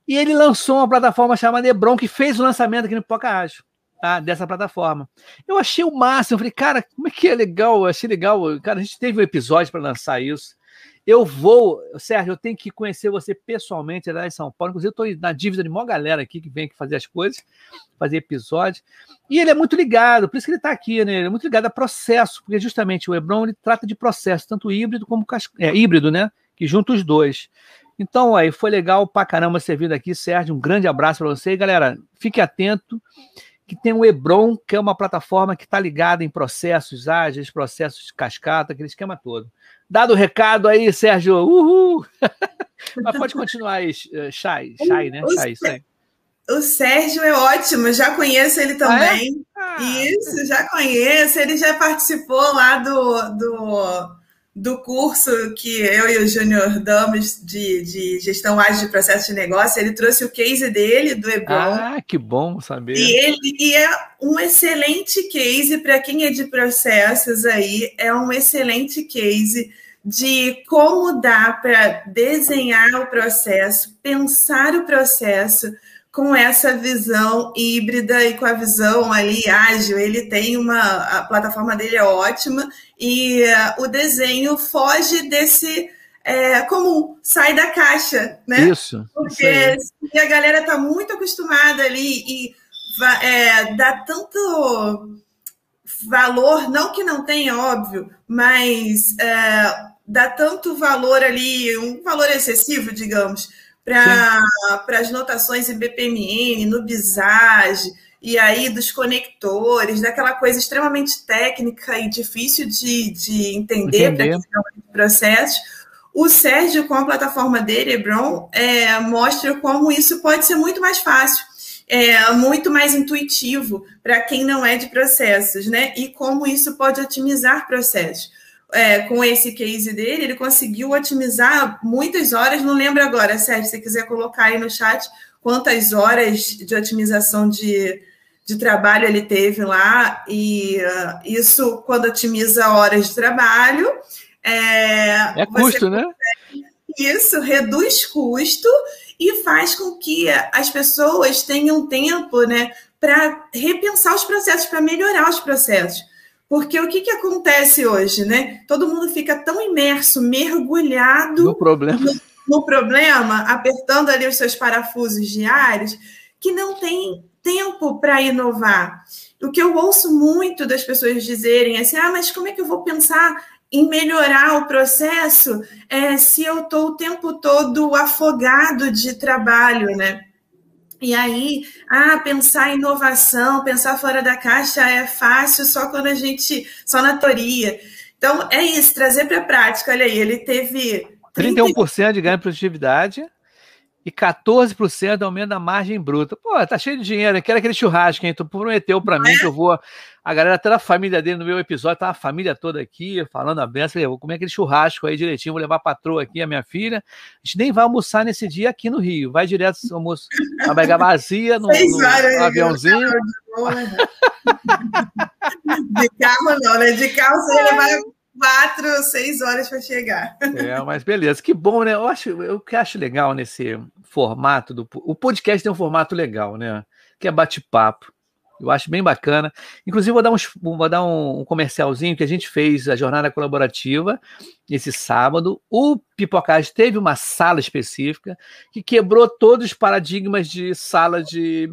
E ele lançou uma plataforma chamada Hebron, que fez o lançamento aqui no Poca Ágil, tá? Dessa plataforma. Eu achei o máximo. Eu falei, cara, como é que é legal? Achei legal. Cara, a gente teve um episódio para lançar isso. Eu vou, Sérgio, eu tenho que conhecer você pessoalmente lá em São Paulo. Inclusive, eu estou na dívida de uma galera aqui que vem aqui fazer as coisas, fazer episódio. E ele é muito ligado, por isso que ele está aqui, né? Ele é muito ligado a processo, porque justamente o Hebron ele trata de processo, tanto híbrido como é, híbrido, né? Que junta os dois. Então, aí, foi legal pra caramba ser vindo aqui, Sérgio. Um grande abraço para você. E, galera, fique atento que tem o Hebron, que é uma plataforma que está ligada em processos ágeis, processos de cascata, aquele esquema todo. Dado o recado aí, Sérgio, uhul! Mas pode continuar aí, Chay, Chay, né? Chay, Chay. O Sérgio é ótimo, já conheço ele também. Ah, é? ah, Isso, já conheço. Ele já participou lá do, do do curso que eu e o Júnior damos de, de gestão ágil de processo de negócio, ele trouxe o case dele, do Ebron. Ah, que bom saber. E, ele, e é um excelente case para quem é de processos aí, é um excelente case de como dá para desenhar o processo, pensar o processo, com essa visão híbrida e com a visão ali ágil. Ele tem uma. A plataforma dele é ótima e uh, o desenho foge desse. É, comum, sai da caixa, né? Isso. Porque isso a galera está muito acostumada ali e é, dá tanto valor, não que não tenha, óbvio, mas é, dá tanto valor ali, um valor excessivo, digamos, para as notações em BPMN, no Bisage, e aí dos conectores, daquela coisa extremamente técnica e difícil de, de entender, para processos. O Sérgio, com a plataforma dele, Hebron, é, mostra como isso pode ser muito mais fácil, é, muito mais intuitivo para quem não é de processos, né? E como isso pode otimizar processos é, com esse case dele, ele conseguiu otimizar muitas horas, não lembro agora, Sérgio, se você quiser colocar aí no chat quantas horas de otimização de, de trabalho ele teve lá, e uh, isso, quando otimiza horas de trabalho. É, é custo, né? Isso, reduz custo e faz com que as pessoas tenham tempo né, para repensar os processos, para melhorar os processos. Porque o que, que acontece hoje, né? Todo mundo fica tão imerso, mergulhado no problema, no, no problema apertando ali os seus parafusos diários, que não tem tempo para inovar. o que eu ouço muito das pessoas dizerem é assim, ah, mas como é que eu vou pensar em melhorar o processo é, se eu estou o tempo todo afogado de trabalho, né? E aí, ah, pensar em inovação, pensar fora da caixa é fácil só quando a gente, só na teoria. Então, é isso, trazer para a prática. Olha aí, ele teve 31% de ganho de produtividade e 14% aumento da margem bruta. Pô, tá cheio de dinheiro, quero aquele churrasco, hein? Tu prometeu para mim é? que eu vou. A galera, até a família dele no meu episódio, tá a família toda aqui, falando a benção. Eu vou comer aquele churrasco aí direitinho, vou levar a patroa aqui, a minha filha. A gente nem vai almoçar nesse dia aqui no Rio, vai direto almoço, a barriga vazia, no, no, no aviãozinho. De carro não, né? De carro você vai quatro, seis horas para chegar. É, mas beleza, que bom, né? Eu acho, eu que acho legal nesse formato do o podcast tem um formato legal, né? Que é bate-papo. Eu acho bem bacana. Inclusive, vou dar, uns, vou dar um, um, comercialzinho que a gente fez a jornada colaborativa esse sábado. O Pipocast teve uma sala específica que quebrou todos os paradigmas de sala de,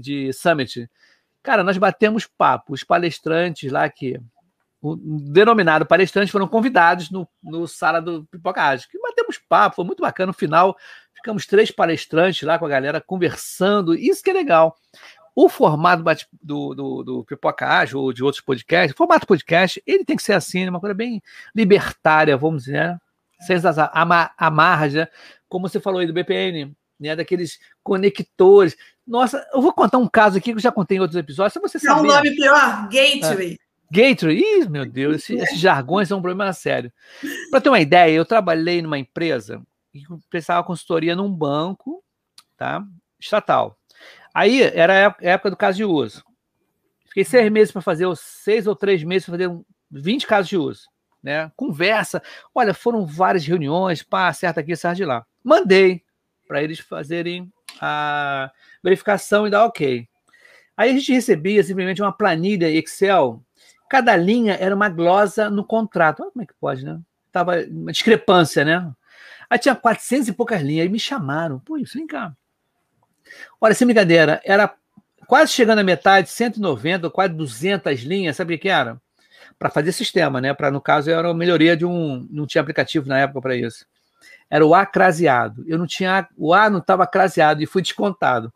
de summit. Cara, nós batemos papo. Os palestrantes lá que o denominado palestrantes foram convidados no, no Sala do Pipocagem, que batemos papo, foi muito bacana. No final, ficamos três palestrantes lá com a galera conversando, isso que é legal. O formato do, do, do Pipocagem ou de outros podcasts, o formato podcast, ele tem que ser assim, uma coisa bem libertária, vamos dizer, né? sem essas amarras, né? como você falou aí do BPN, né? daqueles conectores. Nossa, eu vou contar um caso aqui que eu já contei em outros episódios, se você saber. É um nome pior, Gateway. É. Gateway, Ih, meu Deus, esses, esses jargões são um problema sério. Para ter uma ideia, eu trabalhei numa empresa e prestava consultoria num banco, tá? Estatal. Aí era a época do caso de uso. Fiquei seis meses para fazer, ou seis ou três meses para fazer 20 casos de uso. Né? Conversa. Olha, foram várias reuniões, pá, acerta aqui, acerta de lá. Mandei para eles fazerem a verificação e dar ok. Aí a gente recebia simplesmente uma planilha Excel Cada linha era uma glosa no contrato. Olha como é que pode, né? Tava uma discrepância, né? Aí tinha 400 e poucas linhas, aí me chamaram. Pô, isso, vem cá. Olha, sem brincadeira, era quase chegando à metade, 190, quase 200 linhas, sabe o que era? Para fazer sistema, né? Para no caso era uma melhoria de um, não tinha aplicativo na época para isso. Era o A craseado. Eu não tinha, o A não estava craseado e fui descontado.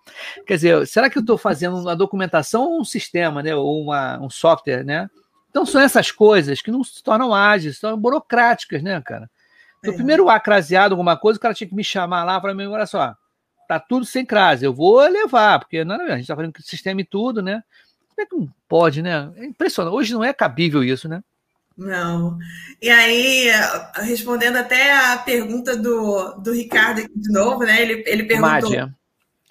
Quer dizer, será que eu estou fazendo uma documentação ou um sistema, né? Ou uma, um software, né? Então são essas coisas que não se tornam ágeis, são burocráticas, né, cara? No é. primeiro A craseado alguma coisa, o cara tinha que me chamar lá para mim, olha só, tá tudo sem crase, eu vou levar, porque não, a gente tá fazendo sistema e tudo, né? Como é que não pode, né? É impressionante. Hoje não é cabível isso, né? Não. E aí, respondendo até a pergunta do, do Ricardo aqui de novo, né? Ele, ele perguntou. Mádia.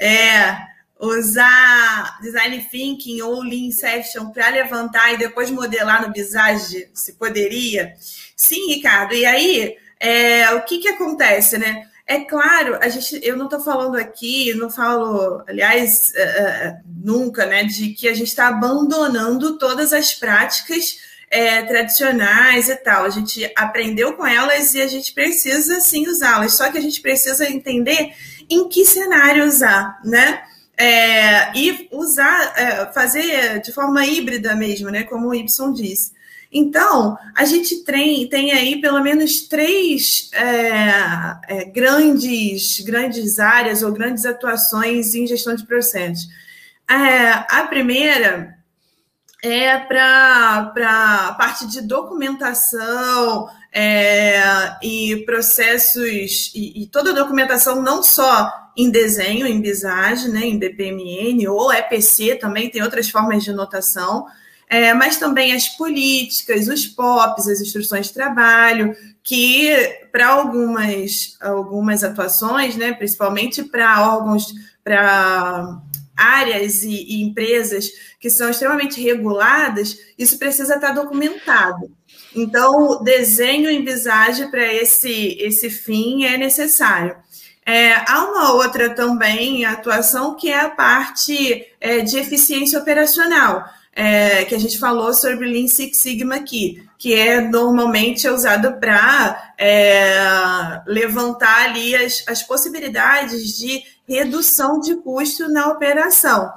É, usar design thinking ou lean session para levantar e depois modelar no Visage, se poderia? Sim, Ricardo. E aí, é, o que, que acontece, né? É claro, a gente, eu não estou falando aqui, não falo, aliás, uh, nunca, né, de que a gente está abandonando todas as práticas é, tradicionais e tal. A gente aprendeu com elas e a gente precisa sim usá-las. Só que a gente precisa entender em que cenário usar, né? É, e usar, é, fazer de forma híbrida mesmo, né? Como o Y disse. Então, a gente tem, tem aí pelo menos três é, é, grandes, grandes áreas ou grandes atuações em gestão de processos. É, a primeira é para a parte de documentação é, e processos, e, e, toda a documentação, não só em desenho, em Visage, né, em BPMN ou EPC também, tem outras formas de notação, é, mas também as políticas, os POPs, as instruções de trabalho, que para algumas, algumas atuações, né, principalmente para órgãos, para áreas e, e, empresas que são extremamente reguladas, isso precisa estar documentado. Então, desenho em visagem para esse, esse fim é necessário. É, há uma outra também atuação que é a parte é, de eficiência operacional. É, que a gente falou sobre Lean Six Sigma aqui, que é normalmente usado para é, levantar ali as, as possibilidades de redução de custo na operação.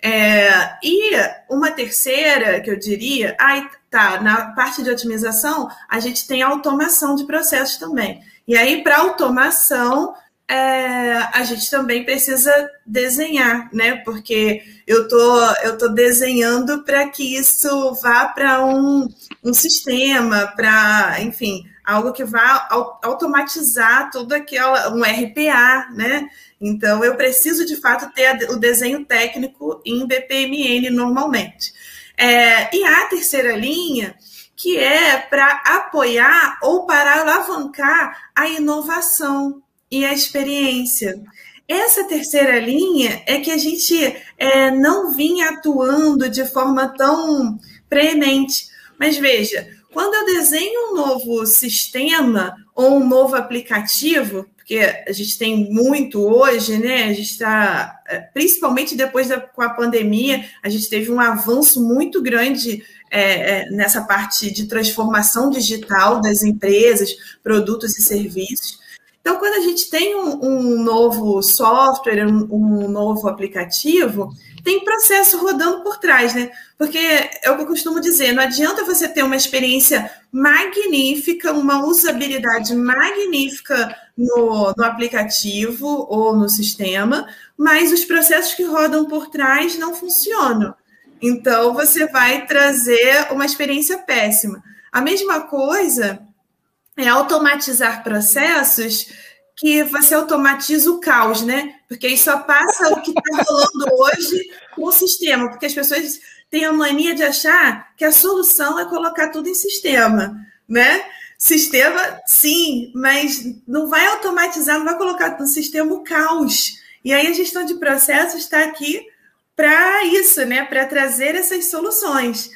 É, e uma terceira, que eu diria, ai, tá, na parte de otimização, a gente tem automação de processos também. E aí, para automação, é, a gente também precisa desenhar, né? Porque eu tô, eu tô desenhando para que isso vá para um, um sistema, para, enfim, algo que vá automatizar tudo aquilo, um RPA, né? Então, eu preciso de fato ter o desenho técnico em BPMN normalmente. É, e a terceira linha, que é para apoiar ou para alavancar a inovação e a experiência. Essa terceira linha é que a gente é, não vinha atuando de forma tão preemente. Mas veja, quando eu desenho um novo sistema ou um novo aplicativo, porque a gente tem muito hoje, né? A gente está, é, principalmente depois da com a pandemia, a gente teve um avanço muito grande é, é, nessa parte de transformação digital das empresas, produtos e serviços. Então, quando a gente tem um, um novo software, um, um, novo aplicativo, tem processo rodando por trás, né? Porque é o que eu costumo dizer: não adianta você ter uma experiência magnífica, uma usabilidade magnífica no, no aplicativo ou no sistema, mas os processos que rodam por trás não funcionam. Então, você vai trazer uma experiência péssima. A mesma coisa é automatizar processos que você automatiza o caos, né? Porque aí só passa o que está rolando hoje com o sistema, porque as pessoas têm a mania de achar que a solução é colocar tudo em sistema, né? Sistema, sim, mas não vai automatizar, não vai colocar no sistema o caos. E aí a gestão de processos está aqui para isso, né? Para trazer essas soluções.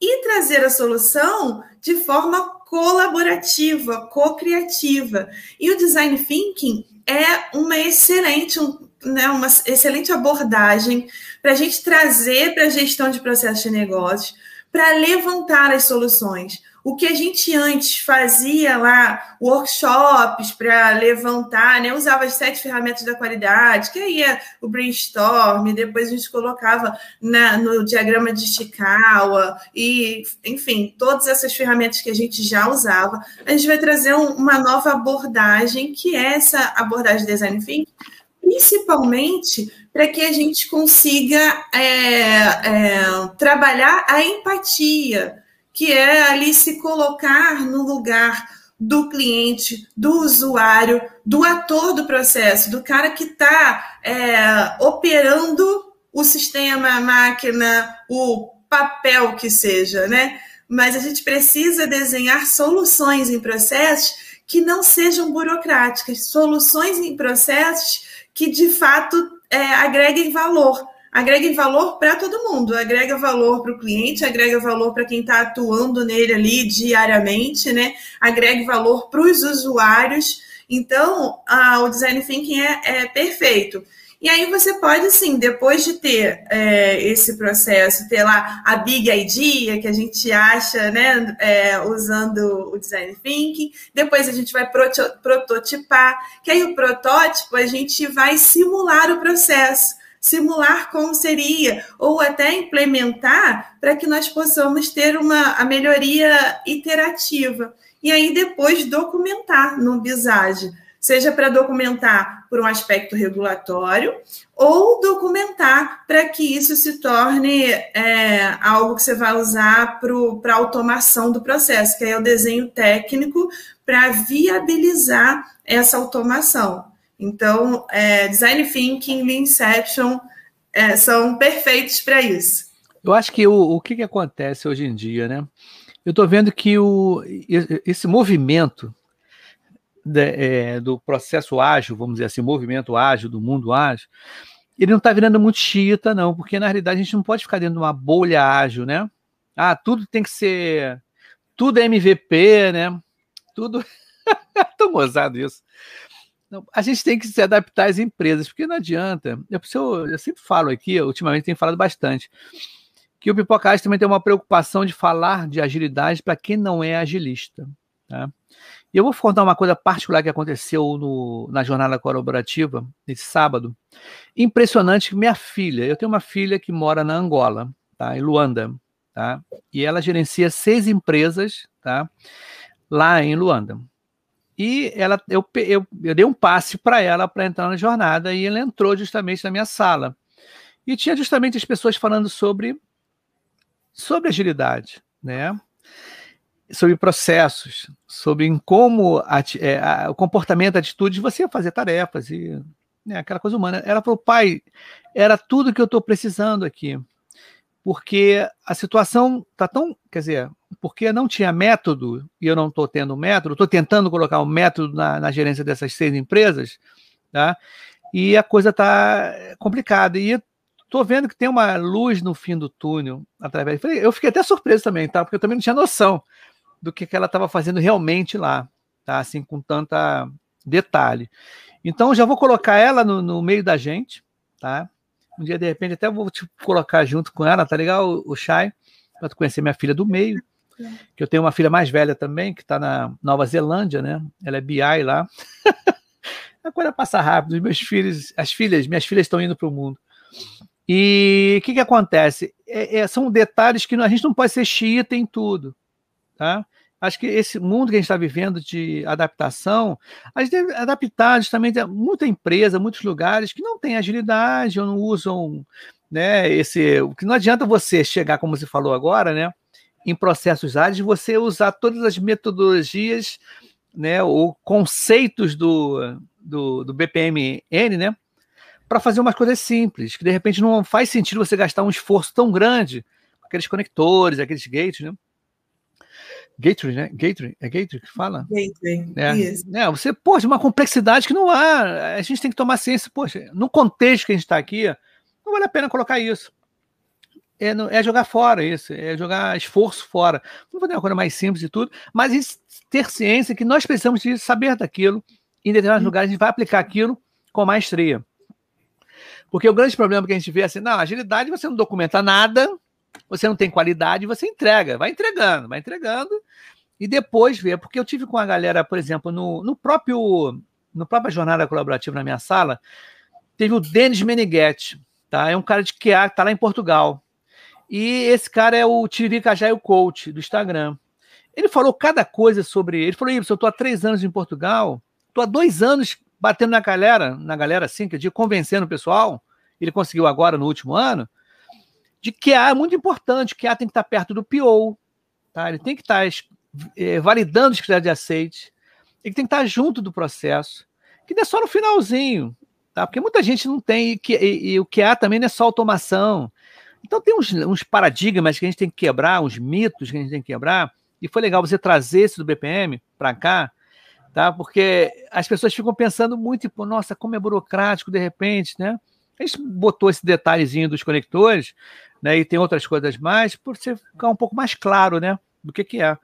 E trazer a solução de forma colaborativa, co-criativa. E o design thinking é uma excelente, né, uma excelente abordagem para a gente trazer para a gestão de processos de negócios, para levantar as soluções. O que a gente antes fazia lá, workshops para levantar, né? Usava as sete ferramentas da qualidade, que aí é o brainstorm, depois a gente colocava na, no diagrama de Chikawa, e, enfim, todas essas ferramentas que a gente já usava. A gente vai trazer um, uma nova abordagem, que é essa abordagem de design thinking, principalmente para que a gente consiga é, é, trabalhar a empatia que é ali se colocar no lugar do cliente, do usuário, do ator do processo, do cara que está é, operando o sistema, a máquina, o papel que seja, né? Mas a gente precisa desenhar soluções em processos que não sejam burocráticas, soluções em processos que de fato é, agreguem valor agrega valor para todo mundo, agrega valor para o cliente, agrega valor para quem está atuando nele ali diariamente, né? Agrega valor para os usuários. Então, a, o design thinking é, é, perfeito. E aí você pode, sim, depois de ter é, esse processo, ter lá a big idea que a gente acha, né, é, usando o design thinking, depois a gente vai prototipar, que aí o protótipo a gente vai simular o processo simular como seria, ou até implementar para que nós possamos ter uma a melhoria iterativa. E aí depois documentar no BISAGE, seja para documentar por um aspecto regulatório, ou documentar para que isso se torne é, algo que você vai usar para a automação do processo, que é o desenho técnico para viabilizar essa automação. Então, é, Design Thinking, Leanception é, são perfeitos para isso. Eu acho que o, o que, que acontece hoje em dia, né? Eu estou vendo que o, esse movimento de, é, do processo ágil, vamos dizer assim, movimento ágil, do mundo ágil, ele não está virando muito xiita, não, porque na realidade a gente não pode ficar dentro de uma bolha ágil, né? Ah, tudo tem que ser. Tudo é MVP, né? Tudo. Tão gozado isso. A gente tem que se adaptar às empresas, porque não adianta. Eu, eu, eu sempre falo aqui, ultimamente tenho falado bastante, que o Pipocast também tem uma preocupação de falar de agilidade para quem não é agilista. Tá? E eu vou contar uma coisa particular que aconteceu no, na jornada colaborativa, nesse sábado. Impressionante, minha filha, eu tenho uma filha que mora na Angola, tá? em Luanda, tá? e ela gerencia seis empresas tá? lá em Luanda. E ela, eu, eu, eu dei um passe para ela para entrar na jornada e ela entrou justamente na minha sala. E tinha justamente as pessoas falando sobre, sobre agilidade, né? sobre processos, sobre como é, a, o comportamento, a atitude de você fazer tarefas e né, aquela coisa humana. Ela falou, pai, era tudo que eu estou precisando aqui, porque a situação está tão, quer dizer, porque não tinha método e eu não estou tendo método, estou tentando colocar um método na, na, gerência dessas seis empresas, tá? E a coisa está complicada. E estou vendo que tem uma luz no fim do túnel através. Eu fiquei até surpreso também, tá? Porque eu também não tinha noção do que, que ela estava fazendo realmente lá, tá? Assim, com tanta detalhe. Então, já vou colocar ela no, no meio da gente, tá? Um dia, de repente, até vou te colocar junto com ela, tá legal, o Chay, para tu conhecer minha filha do meio, que eu tenho uma filha mais velha também, que está na Nova Zelândia, né? Ela é BI lá. a coisa passa rápido. Os meus filhos, as filhas, minhas filhas estão indo para o mundo. E o que, que acontece? É, é, são detalhes que a gente não pode ser xiita em tudo. Tá? Acho que esse mundo que a gente está vivendo de adaptação, a gente deve adaptar justamente a muita empresa, muitos lugares que não têm agilidade ou não usam né, esse. Que não adianta você chegar, como você falou agora, né, em processos ágeis, você usar todas as metodologias né, ou conceitos do, do, do BPMN, né, para fazer umas coisas simples, que de repente não faz sentido você gastar um esforço tão grande com aqueles conectores, aqueles gates, né? Gateway, né? Gateway, é Gateway que fala? Gateway, é. isso. É, você, poxa, uma complexidade que não há. A gente tem que tomar ciência, poxa, no contexto que a gente está aqui, não vale a pena colocar isso. É, é, jogar fora isso, é jogar esforço fora. Vamos fazer uma coisa mais simples e tudo, mas ter ciência que nós precisamos de saber daquilo. Em determinados hum. lugares a gente vai aplicar aquilo com maestria. Porque o grande problema que a gente vê é assim, não, agilidade você não documenta nada, você não tem qualidade, você entrega, vai entregando, vai entregando e depois vê. Porque eu tive com a galera, por exemplo, no, no próprio no própria jornada colaborativa na minha sala, teve o Denis Meneghetti, tá? É um cara de QA tá lá em Portugal. E esse cara é o Tiririca o Coach do Instagram. Ele falou cada coisa sobre. Ele falou: Ibsen, eu estou há três anos em Portugal, estou há dois anos batendo na galera, na galera assim, que eu digo, convencendo o pessoal. Ele conseguiu agora no último ano de QA é muito importante. QA tem que estar perto do PO, tá? ele tem que estar é, validando os critérios de aceite, ele tem que estar junto do processo, que não é só no finalzinho, tá? porque muita gente não tem, e, e, e o QA também não é só automação. Então tem uns, uns, paradigmas que a gente tem que quebrar, uns mitos que a gente tem que quebrar, e foi legal você trazer esse do BPM para cá, tá? Porque as pessoas ficam pensando muito, tipo, nossa, como é burocrático de repente, né? A gente botou esse detalhezinho dos conectores, né? E tem outras coisas mais, por você ficar um pouco mais claro, né? Do que, que é.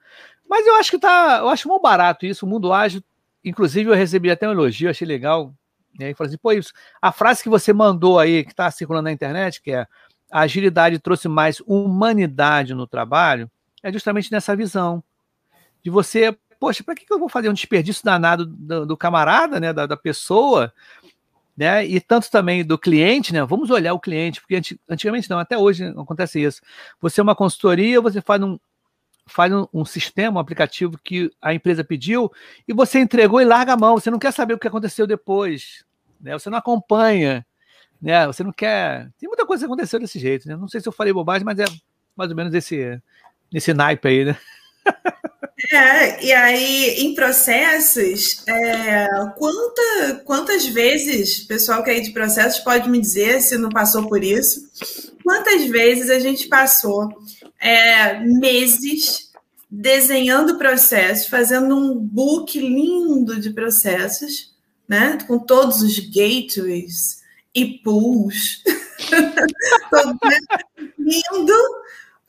Mas eu acho que tá. Eu acho muito barato isso, o mundo ágil. Inclusive, eu recebi até um elogio, achei legal. E aí falei assim, pô, isso, a frase que você mandou aí, que está circulando na internet, que é a agilidade trouxe mais humanidade no trabalho, é justamente nessa visão. De você, poxa, para que, que eu vou fazer um desperdício danado do, do camarada, né? Da, da pessoa, né? E tanto também do cliente, né? Vamos olhar o cliente, porque antigamente não, até hoje acontece isso. Você é uma consultoria, você faz um faz um, um, sistema, um aplicativo que a empresa pediu e você entregou e larga a mão. Você não quer saber o que aconteceu depois, né? Você não acompanha, né? Você não quer. Tem muita coisa que aconteceu desse jeito, né? Não sei se eu falei bobagem, mas é mais ou menos esse nesse naipe aí, né? É, e aí, em processos, é, quanta, quantas vezes, pessoal que é de processos pode me dizer se não passou por isso, quantas vezes a gente passou é, meses desenhando processos, fazendo um book lindo de processos, né, com todos os gateways e pools, todo, né, lindo,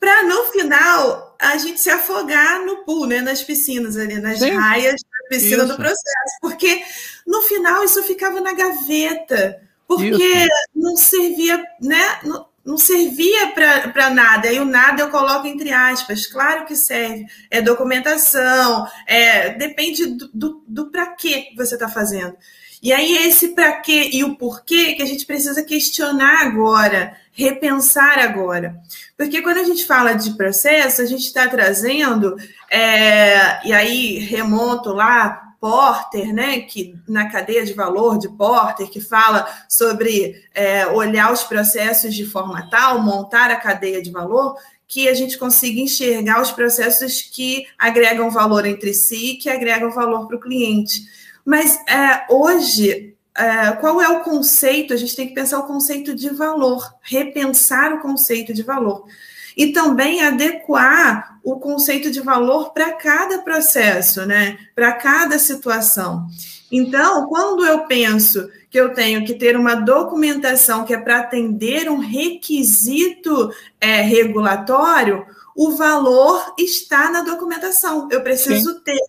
para no final a gente se afogar no pool, né, nas piscinas ali, nas Sim. raias da piscina isso. do processo, porque no final isso ficava na gaveta, porque isso. não servia, né, não, não servia para nada. Aí o nada eu coloco entre aspas. Claro que serve. É documentação, é, depende do, do, do para que você está fazendo. E aí esse para quê e o porquê que a gente precisa questionar agora, repensar agora. Porque quando a gente fala de processo, a gente está trazendo, é, e aí remonto lá Porter, né, que na cadeia de valor de Porter, que fala sobre é, olhar os processos de forma tal, montar a cadeia de valor, que a gente consiga enxergar os processos que agregam valor entre si e que agregam valor para o cliente. Mas é, hoje, é, qual é o conceito? A gente tem que pensar o conceito de valor, repensar o conceito de valor e também adequar o conceito de valor para cada processo, né? Para cada situação. Então, quando eu penso que eu tenho que ter uma documentação que é para atender um requisito é, regulatório, o valor está na documentação. Eu preciso Sim. ter,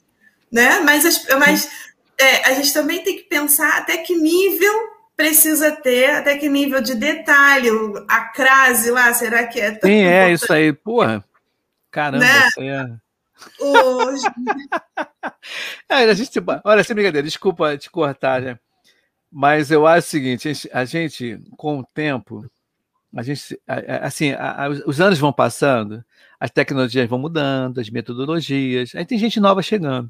né? Mas, mas é, a gente também tem que pensar até que nível precisa ter até que nível de detalhe, a crase lá, será que é tão Sim, é isso aí, porra. Caramba, né? é... Hoje... é, a gente, olha, sem brincadeira, desculpa te cortar, né? mas eu acho o seguinte, a gente, com o tempo, a gente, assim, a, a, os anos vão passando, as tecnologias vão mudando, as metodologias, aí tem gente nova chegando.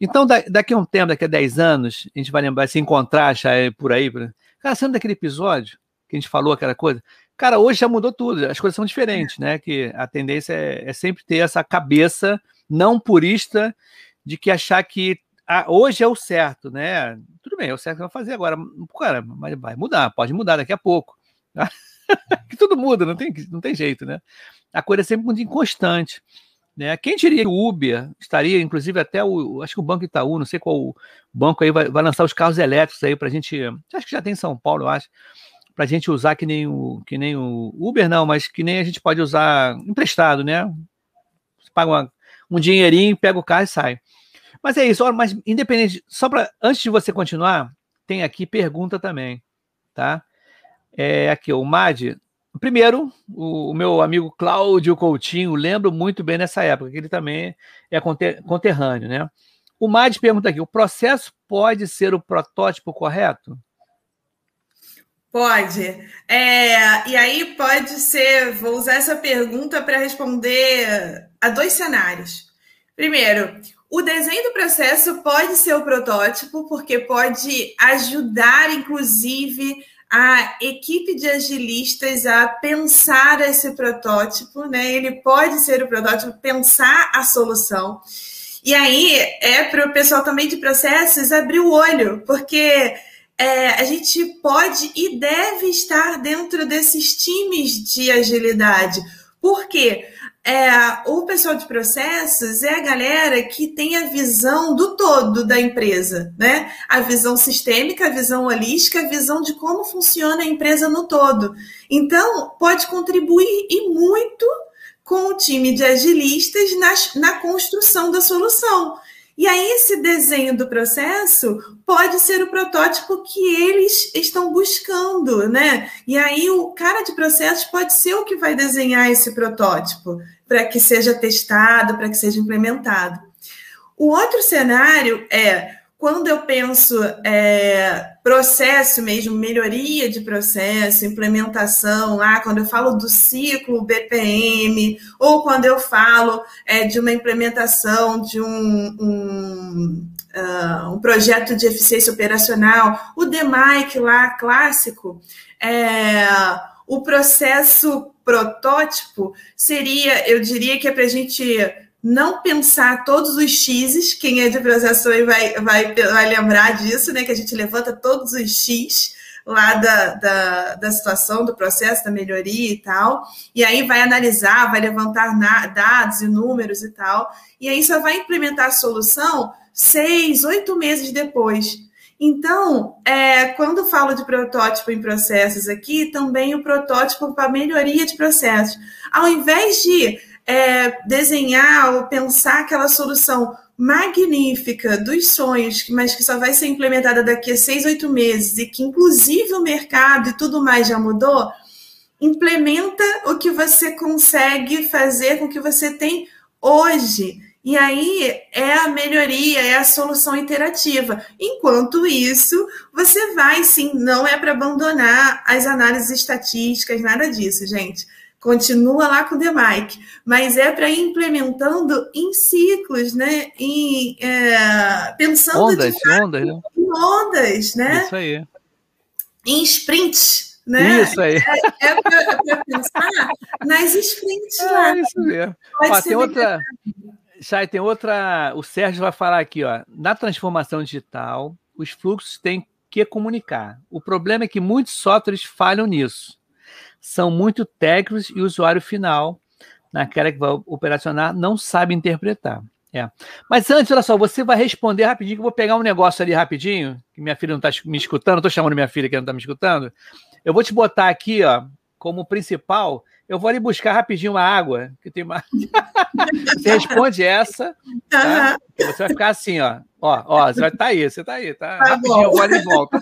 Então, daqui a um tempo, daqui a 10 anos, a gente vai lembrar, se encontrar, achar por aí. Cara, sendo daquele episódio que a gente falou aquela coisa? Cara, hoje já mudou tudo, as coisas são diferentes, né? Que a tendência é, é sempre ter essa cabeça não purista de que achar que ah, hoje é o certo, né? Tudo bem, é o certo que vai fazer agora. Cara, mas vai mudar, pode mudar daqui a pouco. que tudo muda, não tem, não tem jeito, né? A coisa é sempre muito inconstante. Né? Quem diria que o Uber estaria, inclusive, até o. Acho que o Banco Itaú, não sei qual banco aí, vai, vai lançar os carros elétricos aí para a gente. Acho que já tem em São Paulo, eu acho. Para a gente usar que nem, o, que nem o Uber, não, mas que nem a gente pode usar emprestado, né? Você paga uma, um dinheirinho, pega o carro e sai. Mas é isso, mas independente, só para antes de você continuar, tem aqui pergunta também, tá? É aqui, o Mad Primeiro, o, meu amigo Cláudio Coutinho, lembro muito bem nessa época, que ele também é conterrâneo, né? O Mad pergunta aqui: o processo pode ser o protótipo correto? Pode. É, e aí pode ser, vou usar essa pergunta para responder a dois cenários. Primeiro, o desenho do processo pode ser o protótipo, porque pode ajudar, inclusive, a equipe de agilistas a pensar esse protótipo, né? Ele pode ser o protótipo, pensar a solução. E aí é para o pessoal também de processos abrir o olho, porque é, a gente pode e deve estar dentro desses times de agilidade. Por quê? É, o pessoal de processos é a galera que tem a visão do todo da empresa, né? A visão sistêmica, a visão holística, a visão de como funciona a empresa no todo. Então, pode contribuir e muito com o time de agilistas na, na construção da solução. E aí, esse desenho do processo pode ser o protótipo que eles estão buscando, né? E aí, o cara de processos pode ser o que vai desenhar esse protótipo para que seja testado, para que seja implementado. O outro cenário é quando eu penso é, processo mesmo, melhoria de processo, implementação lá, quando eu falo do ciclo BPM, ou quando eu falo é, de uma implementação de um, um, uh, um, projeto de eficiência operacional, o DMAIC lá, clássico, é, o processo protótipo seria, eu diria que é para a gente não pensar todos os X's, quem é de aí vai, vai, vai lembrar disso, né? Que a gente levanta todos os X lá da, da, da situação, do processo, da melhoria e tal, e aí vai analisar, vai levantar na, dados e números e tal, e aí só vai implementar a solução seis, oito meses depois. Então, é, quando falo de protótipo em processos aqui, também o protótipo para melhoria de processos. Ao invés de é, desenhar ou pensar aquela solução magnífica dos sonhos, mas que só vai ser implementada daqui a seis, oito meses, e que inclusive o mercado e tudo mais já mudou, implementa o que você consegue fazer com o que você tem hoje. E aí é a melhoria, é a solução interativa. Enquanto isso, você vai sim, não é para abandonar as análises estatísticas, nada disso, gente. Continua lá com o DMIC, mas é para ir implementando em ciclos, né? Em, é, pensando ondas, de ondas, né? em ondas, né? Isso aí. Em sprints, né? Isso aí. É, é para pensar nas sprints é, lá. Isso mesmo. Ó, tem outra. Chay, tem outra. O Sérgio vai falar aqui, ó. Na transformação digital, os fluxos têm que comunicar. O problema é que muitos softwares falham nisso. São muito técnicos e o usuário final, naquela que vai operacionar, não sabe interpretar. É. Mas antes, olha só, você vai responder rapidinho, que eu vou pegar um negócio ali rapidinho, que minha filha não está me escutando, estou chamando minha filha que não está me escutando. Eu vou te botar aqui, ó, como principal, eu vou ali buscar rapidinho uma água, que tem uma. você responde essa, tá? Você vai ficar assim, ó. Ó, ó, você vai estar tá aí, você está aí, tá? tá rapidinho, bom. eu vou ali e volto.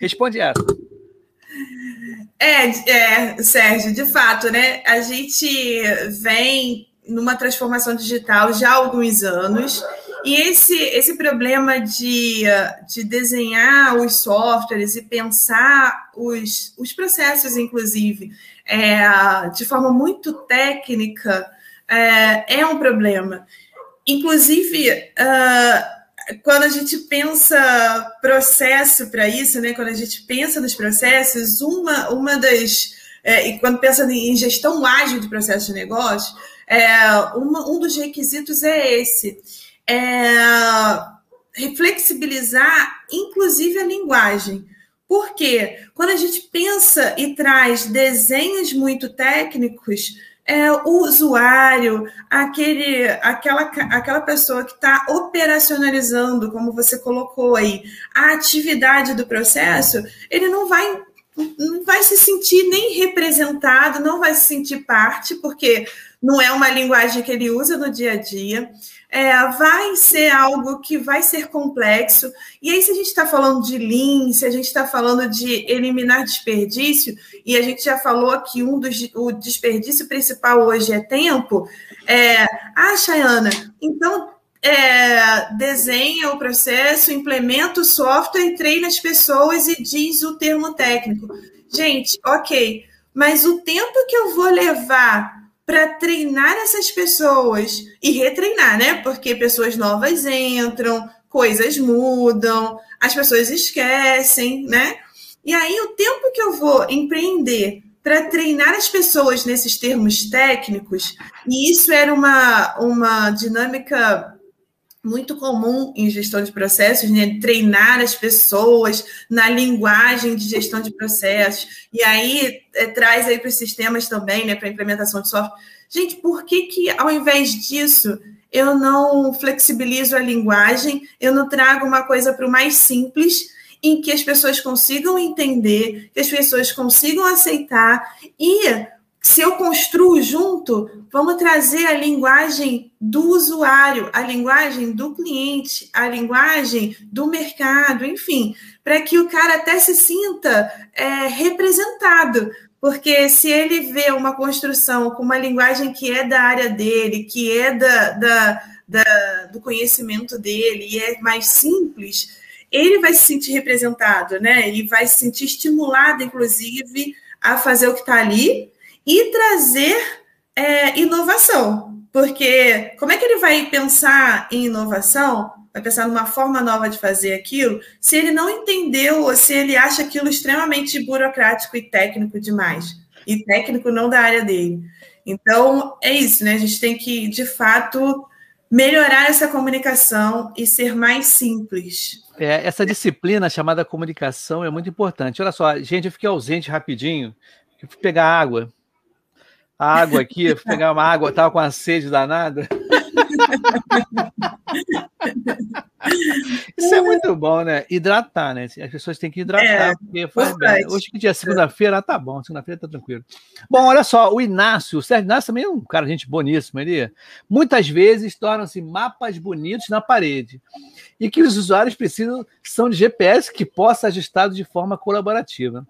responde essa. É, é, Sérgio, de fato, né? A gente vem numa transformação digital já há alguns anos. E esse, esse problema de, de desenhar os softwares e pensar os, os processos, inclusive, é, de forma muito técnica, é, é um problema. Inclusive, uh, quando a gente pensa processo para isso, né, quando a gente pensa nos processos, uma, uma das. É, e quando pensa em gestão ágil de processo de negócio, é, uma, um dos requisitos é esse: é, flexibilizar, inclusive, a linguagem. Porque quando a gente pensa e traz desenhos muito técnicos, é, o usuário, aquele, aquela, aquela pessoa que está operacionalizando, como você colocou aí, a atividade do processo, ele não vai, não vai se sentir nem representado, não vai se sentir parte, porque não é uma linguagem que ele usa no dia a dia é, vai ser algo que vai ser complexo. E aí, se a gente está falando de Lean, se a gente está falando de eliminar desperdício, e a gente já falou que um dos, o desperdício principal hoje é tempo, é, ah, Chayana, então é, desenha o processo, implementa o software, treina as pessoas e diz o termo técnico. Gente, ok, mas o tempo que eu vou levar para treinar essas pessoas e retreinar, né? Porque pessoas novas entram, coisas mudam, as pessoas esquecem, né? E aí o tempo que eu vou empreender para treinar as pessoas nesses termos técnicos, e isso era uma, uma dinâmica muito comum em gestão de processos, né? treinar as pessoas na linguagem de gestão de processos, e aí é, traz aí para os sistemas também, né, para implementação de software. Gente, por que, que ao invés disso eu não flexibilizo a linguagem, eu não trago uma coisa para o mais simples, em que as pessoas consigam entender, que as pessoas consigam aceitar e se eu construo junto, vamos trazer a linguagem do usuário, a linguagem do cliente, a linguagem do mercado, enfim, para que o cara até se sinta é, representado. Porque se ele vê uma construção com uma linguagem que é da área dele, que é da, da, da do conhecimento dele e é mais simples, ele vai se sentir representado, né? E vai se sentir estimulado, inclusive, a fazer o que está ali e trazer é, inovação. Porque como é que ele vai pensar em inovação, vai pensar numa forma nova de fazer aquilo, se ele não entendeu ou se ele acha aquilo extremamente burocrático e técnico demais? E técnico não da área dele. Então, é isso, né? A gente tem que, de fato, melhorar essa comunicação e ser mais simples. É, essa disciplina chamada comunicação é muito importante. Olha só, gente, eu fiquei ausente rapidinho, eu fui pegar água a água aqui, pegar uma água, tava com a sede danada. Isso é muito bom, né? Hidratar, né? As pessoas têm que hidratar, é, porque faz bem. Hoje que dia segunda-feira, tá bom, segunda-feira tá tranquilo. Bom, olha só, o Inácio, o Sérgio Inácio também é um cara, gente boníssimo, ele muitas vezes tornam-se mapas bonitos na parede e que os usuários precisam são de GPS que possa ajustado de forma colaborativa.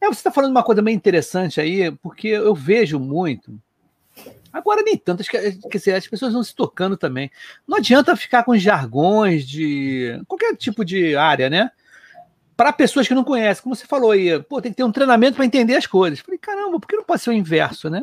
É, você está falando uma coisa bem interessante aí, porque eu vejo muito. Agora nem tanto, acho que, dizer, as pessoas vão se tocando também. Não adianta ficar com jargões de qualquer tipo de área, né? Para pessoas que não conhecem, como você falou aí, pô, tem que ter um treinamento para entender as coisas. Falei, caramba, por que não pode ser o inverso, né?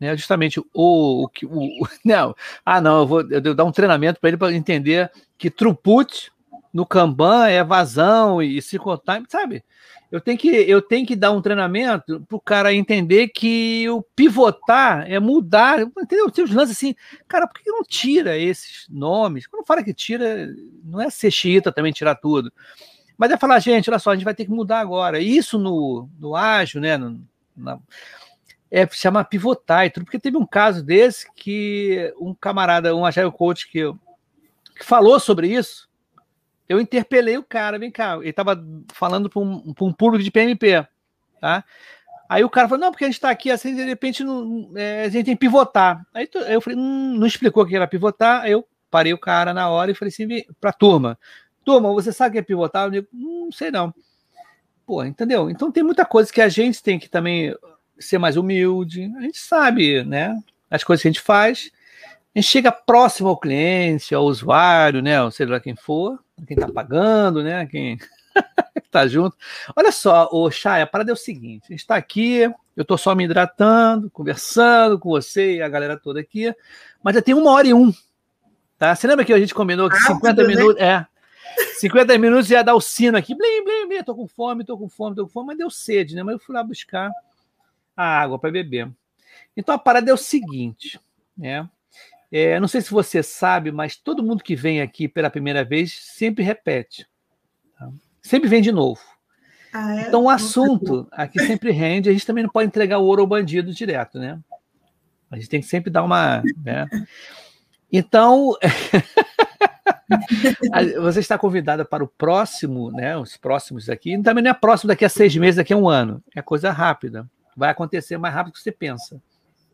né? Justamente o, o, o, não, ah não, eu vou eu dar um treinamento para ele para entender que throughput no Kanban é vazão e cycle time, sabe? Eu tenho que eu tenho que dar um treinamento para o cara entender que o pivotar é mudar, entendeu? Tem os lances assim, cara, por que não tira esses nomes? Quando fala que tira, não é ser xiita também tirar tudo. Mas é falar, gente, olha só, a gente vai ter que mudar agora. Isso no, no ágil, né? No, na, é chama pivotar e tudo, porque teve um caso desse que um camarada, um agile coach que, que falou sobre isso, eu interpelei o cara, vem cá, ele estava falando para um, um, público de PMP, tá? Aí o cara falou, não, porque a gente está aqui assim, de repente não, é, a gente tem que pivotar. Aí eu falei, hum, não explicou o que era pivotar, aí eu parei o cara na hora e falei assim, para a turma, turma, você sabe o que é pivotar? Eu digo, hum, não sei não. Pô, entendeu? Então tem muita coisa que a gente tem que também ser mais humilde. A gente sabe, né? As coisas que a gente faz. A gente chega próximo ao cliente, ao usuário, né? Ou seja lá quem for, quem está pagando, né? Quem está junto. Olha só, o Chay, a parada é o seguinte: a gente está aqui, eu estou só me hidratando, conversando com você e a galera toda aqui, mas já tem uma hora e um. Tá? Você lembra que a gente combinou que ah, 50 minutos. É. 50 minutos ia dar o sino aqui, blim, blim, blim, tô com fome, tô com fome, tô com fome, mas deu sede, né? Mas eu fui lá buscar a água para beber. Então a parada é o seguinte, né? É, não sei se você sabe, mas todo mundo que vem aqui pela primeira vez sempre repete. Tá? Sempre vem de novo. Ah, é? Então o assunto aqui sempre rende, a gente também não pode entregar o ouro ao bandido direto, né? A gente tem que sempre dar uma. Né? Então, você está convidada para o próximo, né? Os próximos aqui. Também não é próximo daqui a seis meses, daqui a um ano. É coisa rápida vai acontecer mais rápido do que você pensa.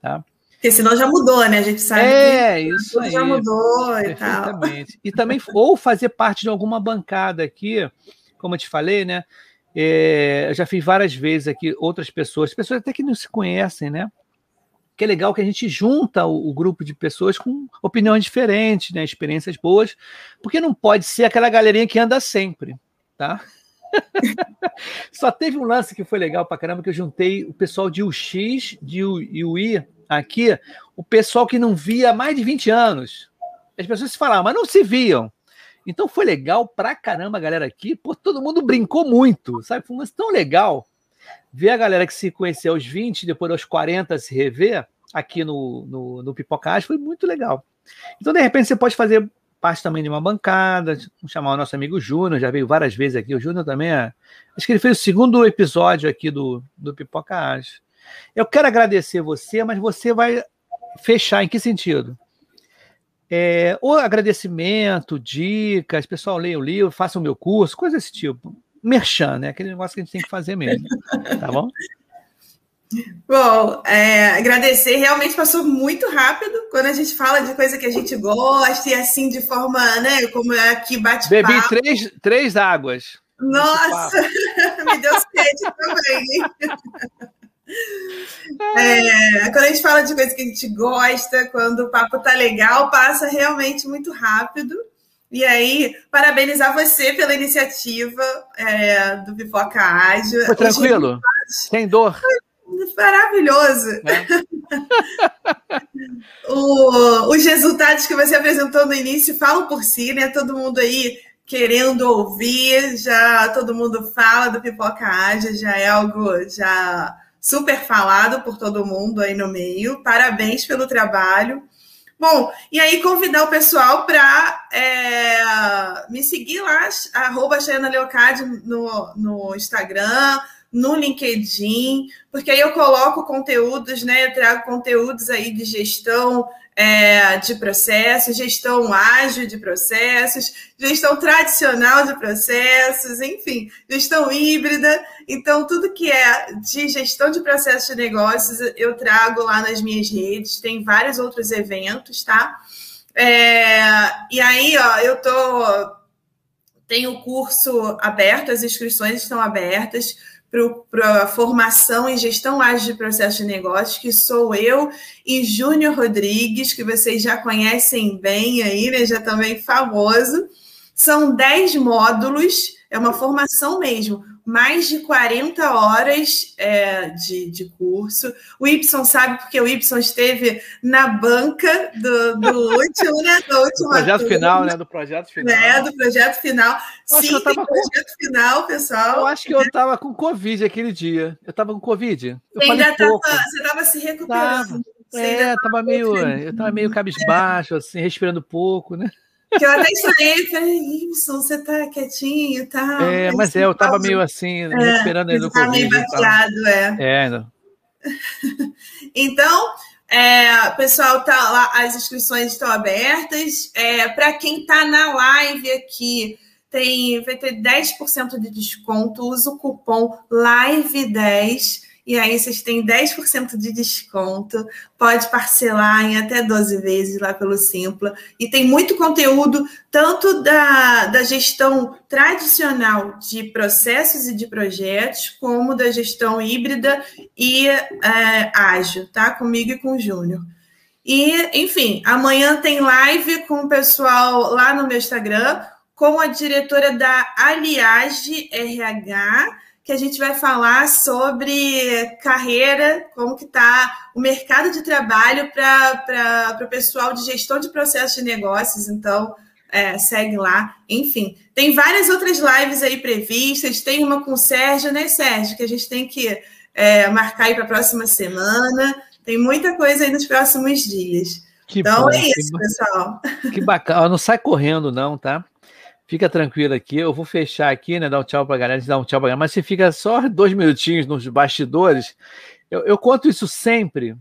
Tá? Porque senão já mudou, né? A gente sabe é, que isso aí. já mudou e tal. E também, ou fazer parte de alguma bancada aqui, como eu te falei, né? É, eu já fiz várias vezes aqui outras pessoas, pessoas até que não se conhecem, né? Que é legal que a gente junta o, o, grupo de pessoas com opiniões diferentes, né? Experiências boas, porque não pode ser aquela galerinha que anda sempre, tá? Só teve um lance que foi legal pra caramba, que eu juntei o pessoal de UX, de UI aqui, o pessoal que não via há mais de 20 anos. As pessoas se falavam, mas não se viam. Então foi legal pra caramba a galera aqui, pô, todo mundo brincou muito, sabe? Foi um tão legal ver a galera que se conheceu aos 20, depois aos 40 se rever aqui no, no, no Pipocage, foi muito legal. Então, de repente, você pode fazer parte também de uma bancada. Chamar o nosso amigo Júnior, já veio várias vezes aqui. O Júnior também é. Acho que ele fez o segundo episódio aqui do, do Pipoca Ágil. Eu quero agradecer você, mas você vai fechar em que sentido? É, ou agradecimento, dicas, pessoal, leia o livro, faça o meu curso, coisa desse tipo. Merchan, né? Aquele negócio que a gente tem que fazer mesmo. Tá bom? Bom, é, agradecer, realmente passou muito rápido quando a gente fala de coisa que a gente gosta e assim de forma, né, como é aqui bate Bebi três, três águas. Nossa, me deu sede também. É, quando a gente fala de coisa que a gente gosta, quando o papo tá legal, passa realmente muito rápido. E aí, parabenizar você pela iniciativa é, do Pipoca Ágil. Foi tranquilo? Sem dor? Foi maravilhoso. É. o, os resultados que você apresentou no início falam por si, né? Todo mundo aí querendo ouvir, já todo mundo fala do Pipoca Ágil, já é algo já super falado por todo mundo aí no meio. Parabéns pelo trabalho. Bom, e aí convidar o pessoal para é, me seguir lá, arroba Leocádio no, no Instagram, no LinkedIn, porque aí eu coloco conteúdos, né? Eu trago conteúdos aí de gestão é, de processos, gestão ágil de processos, gestão tradicional de processos, enfim, gestão híbrida. Então, tudo que é de gestão de processos de negócios eu trago lá nas minhas redes, tem vários outros eventos, tá? É, e aí, ó, eu tô tem o curso aberto, as inscrições estão abertas para a formação em gestão ágil de processos de negócios, que sou eu e Júnior Rodrigues, que vocês já conhecem bem aí, né? Já também famoso. São 10 módulos, é uma formação mesmo mais de 40 horas é, de, de curso. O Y sabe porque o Y esteve na banca do, do último, né? Do último projeto turma, final, né? Do projeto final. É, do projeto final. Sim, tem projeto com... final, pessoal. Eu acho que eu estava com Covid aquele dia. Eu estava com Covid. Eu você ainda tava, você estava se recuperando. Tava. É, estava meio, eu estava meio cabisbaixo, assim, respirando pouco, né? Que eu até estranhei, falei, Ibson, você tá quietinho e tá? tal. É, mas é, eu tava meio assim, é, esperando ele no Covid. meio baqueado, é. É, não. então, é, pessoal, tá lá, as inscrições estão abertas. É, Para quem está na live aqui, tem, vai ter 10% de desconto. Usa o cupom LIVE10 e aí vocês têm 10% de desconto, pode parcelar em até 12 vezes lá pelo Simpla. E tem muito conteúdo, tanto da, da gestão tradicional de processos e de projetos, como da gestão híbrida e é, ágil, tá? Comigo e com o Júnior. E, enfim, amanhã tem live com o pessoal lá no meu Instagram, com a diretora da Aliage RH que a gente vai falar sobre carreira, como que está o mercado de trabalho para o pessoal de gestão de processos de negócios. Então, é, segue lá. Enfim, tem várias outras lives aí previstas. Tem uma com o Sérgio, né, Sérgio? Que a gente tem que é, marcar aí para a próxima semana. Tem muita coisa aí nos próximos dias. Que então bom, é isso, pessoal. Que bacana. Não sai correndo, não, tá? Fica tranquilo aqui, eu vou fechar aqui, né? Dar um tchau pra galera, dar um tchau pra galera, mas você fica só dois minutinhos nos bastidores. Eu, eu conto isso sempre,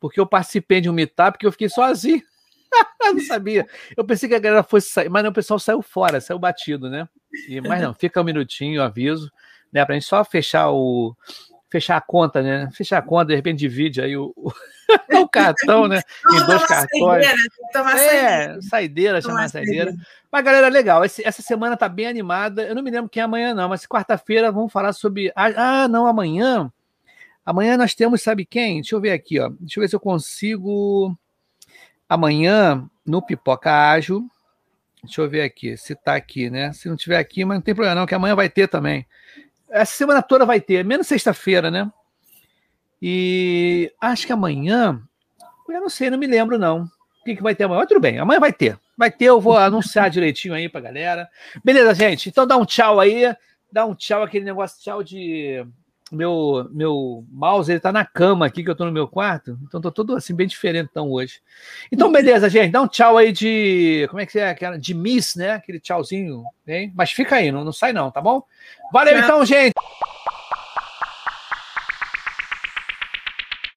porque eu participei de um meetup que eu fiquei sozinho. não sabia. Eu pensei que a galera fosse sair, mas não, o pessoal saiu fora, saiu batido, né? E, mas não, fica um minutinho, aviso, né? Pra gente só fechar o. Fechar a conta, né? Fechar a conta, de repente divide aí o, o, o cartão, né? em dois cartões. Saideira, é, saideira, chamar saideira. saideira. Mas, galera, legal. Esse, essa semana tá bem animada. Eu não me lembro quem é amanhã, não, mas quarta-feira vamos falar sobre. Ah, não, amanhã. Amanhã nós temos, sabe quem? Deixa eu ver aqui, ó. Deixa eu ver se eu consigo. Amanhã, no Pipoca Ágil. Deixa eu ver aqui, se tá aqui, né? Se não tiver aqui, mas não tem problema, não, que amanhã vai ter também. Essa semana toda vai ter, menos sexta-feira, né? E acho que amanhã. Eu não sei, não me lembro, não. O que, que vai ter amanhã? Mas tudo bem, amanhã vai ter. Vai ter, eu vou anunciar direitinho aí pra galera. Beleza, gente? Então dá um tchau aí. Dá um tchau, aquele negócio tchau de. Meu, meu mouse, ele tá na cama aqui, que eu tô no meu quarto. Então tô todo assim, bem diferente então hoje. Então, beleza, gente. Dá um tchau aí de. Como é que é? De Miss, né? Aquele tchauzinho, hein? Mas fica aí, não, não sai não, tá bom? Valeu então, gente!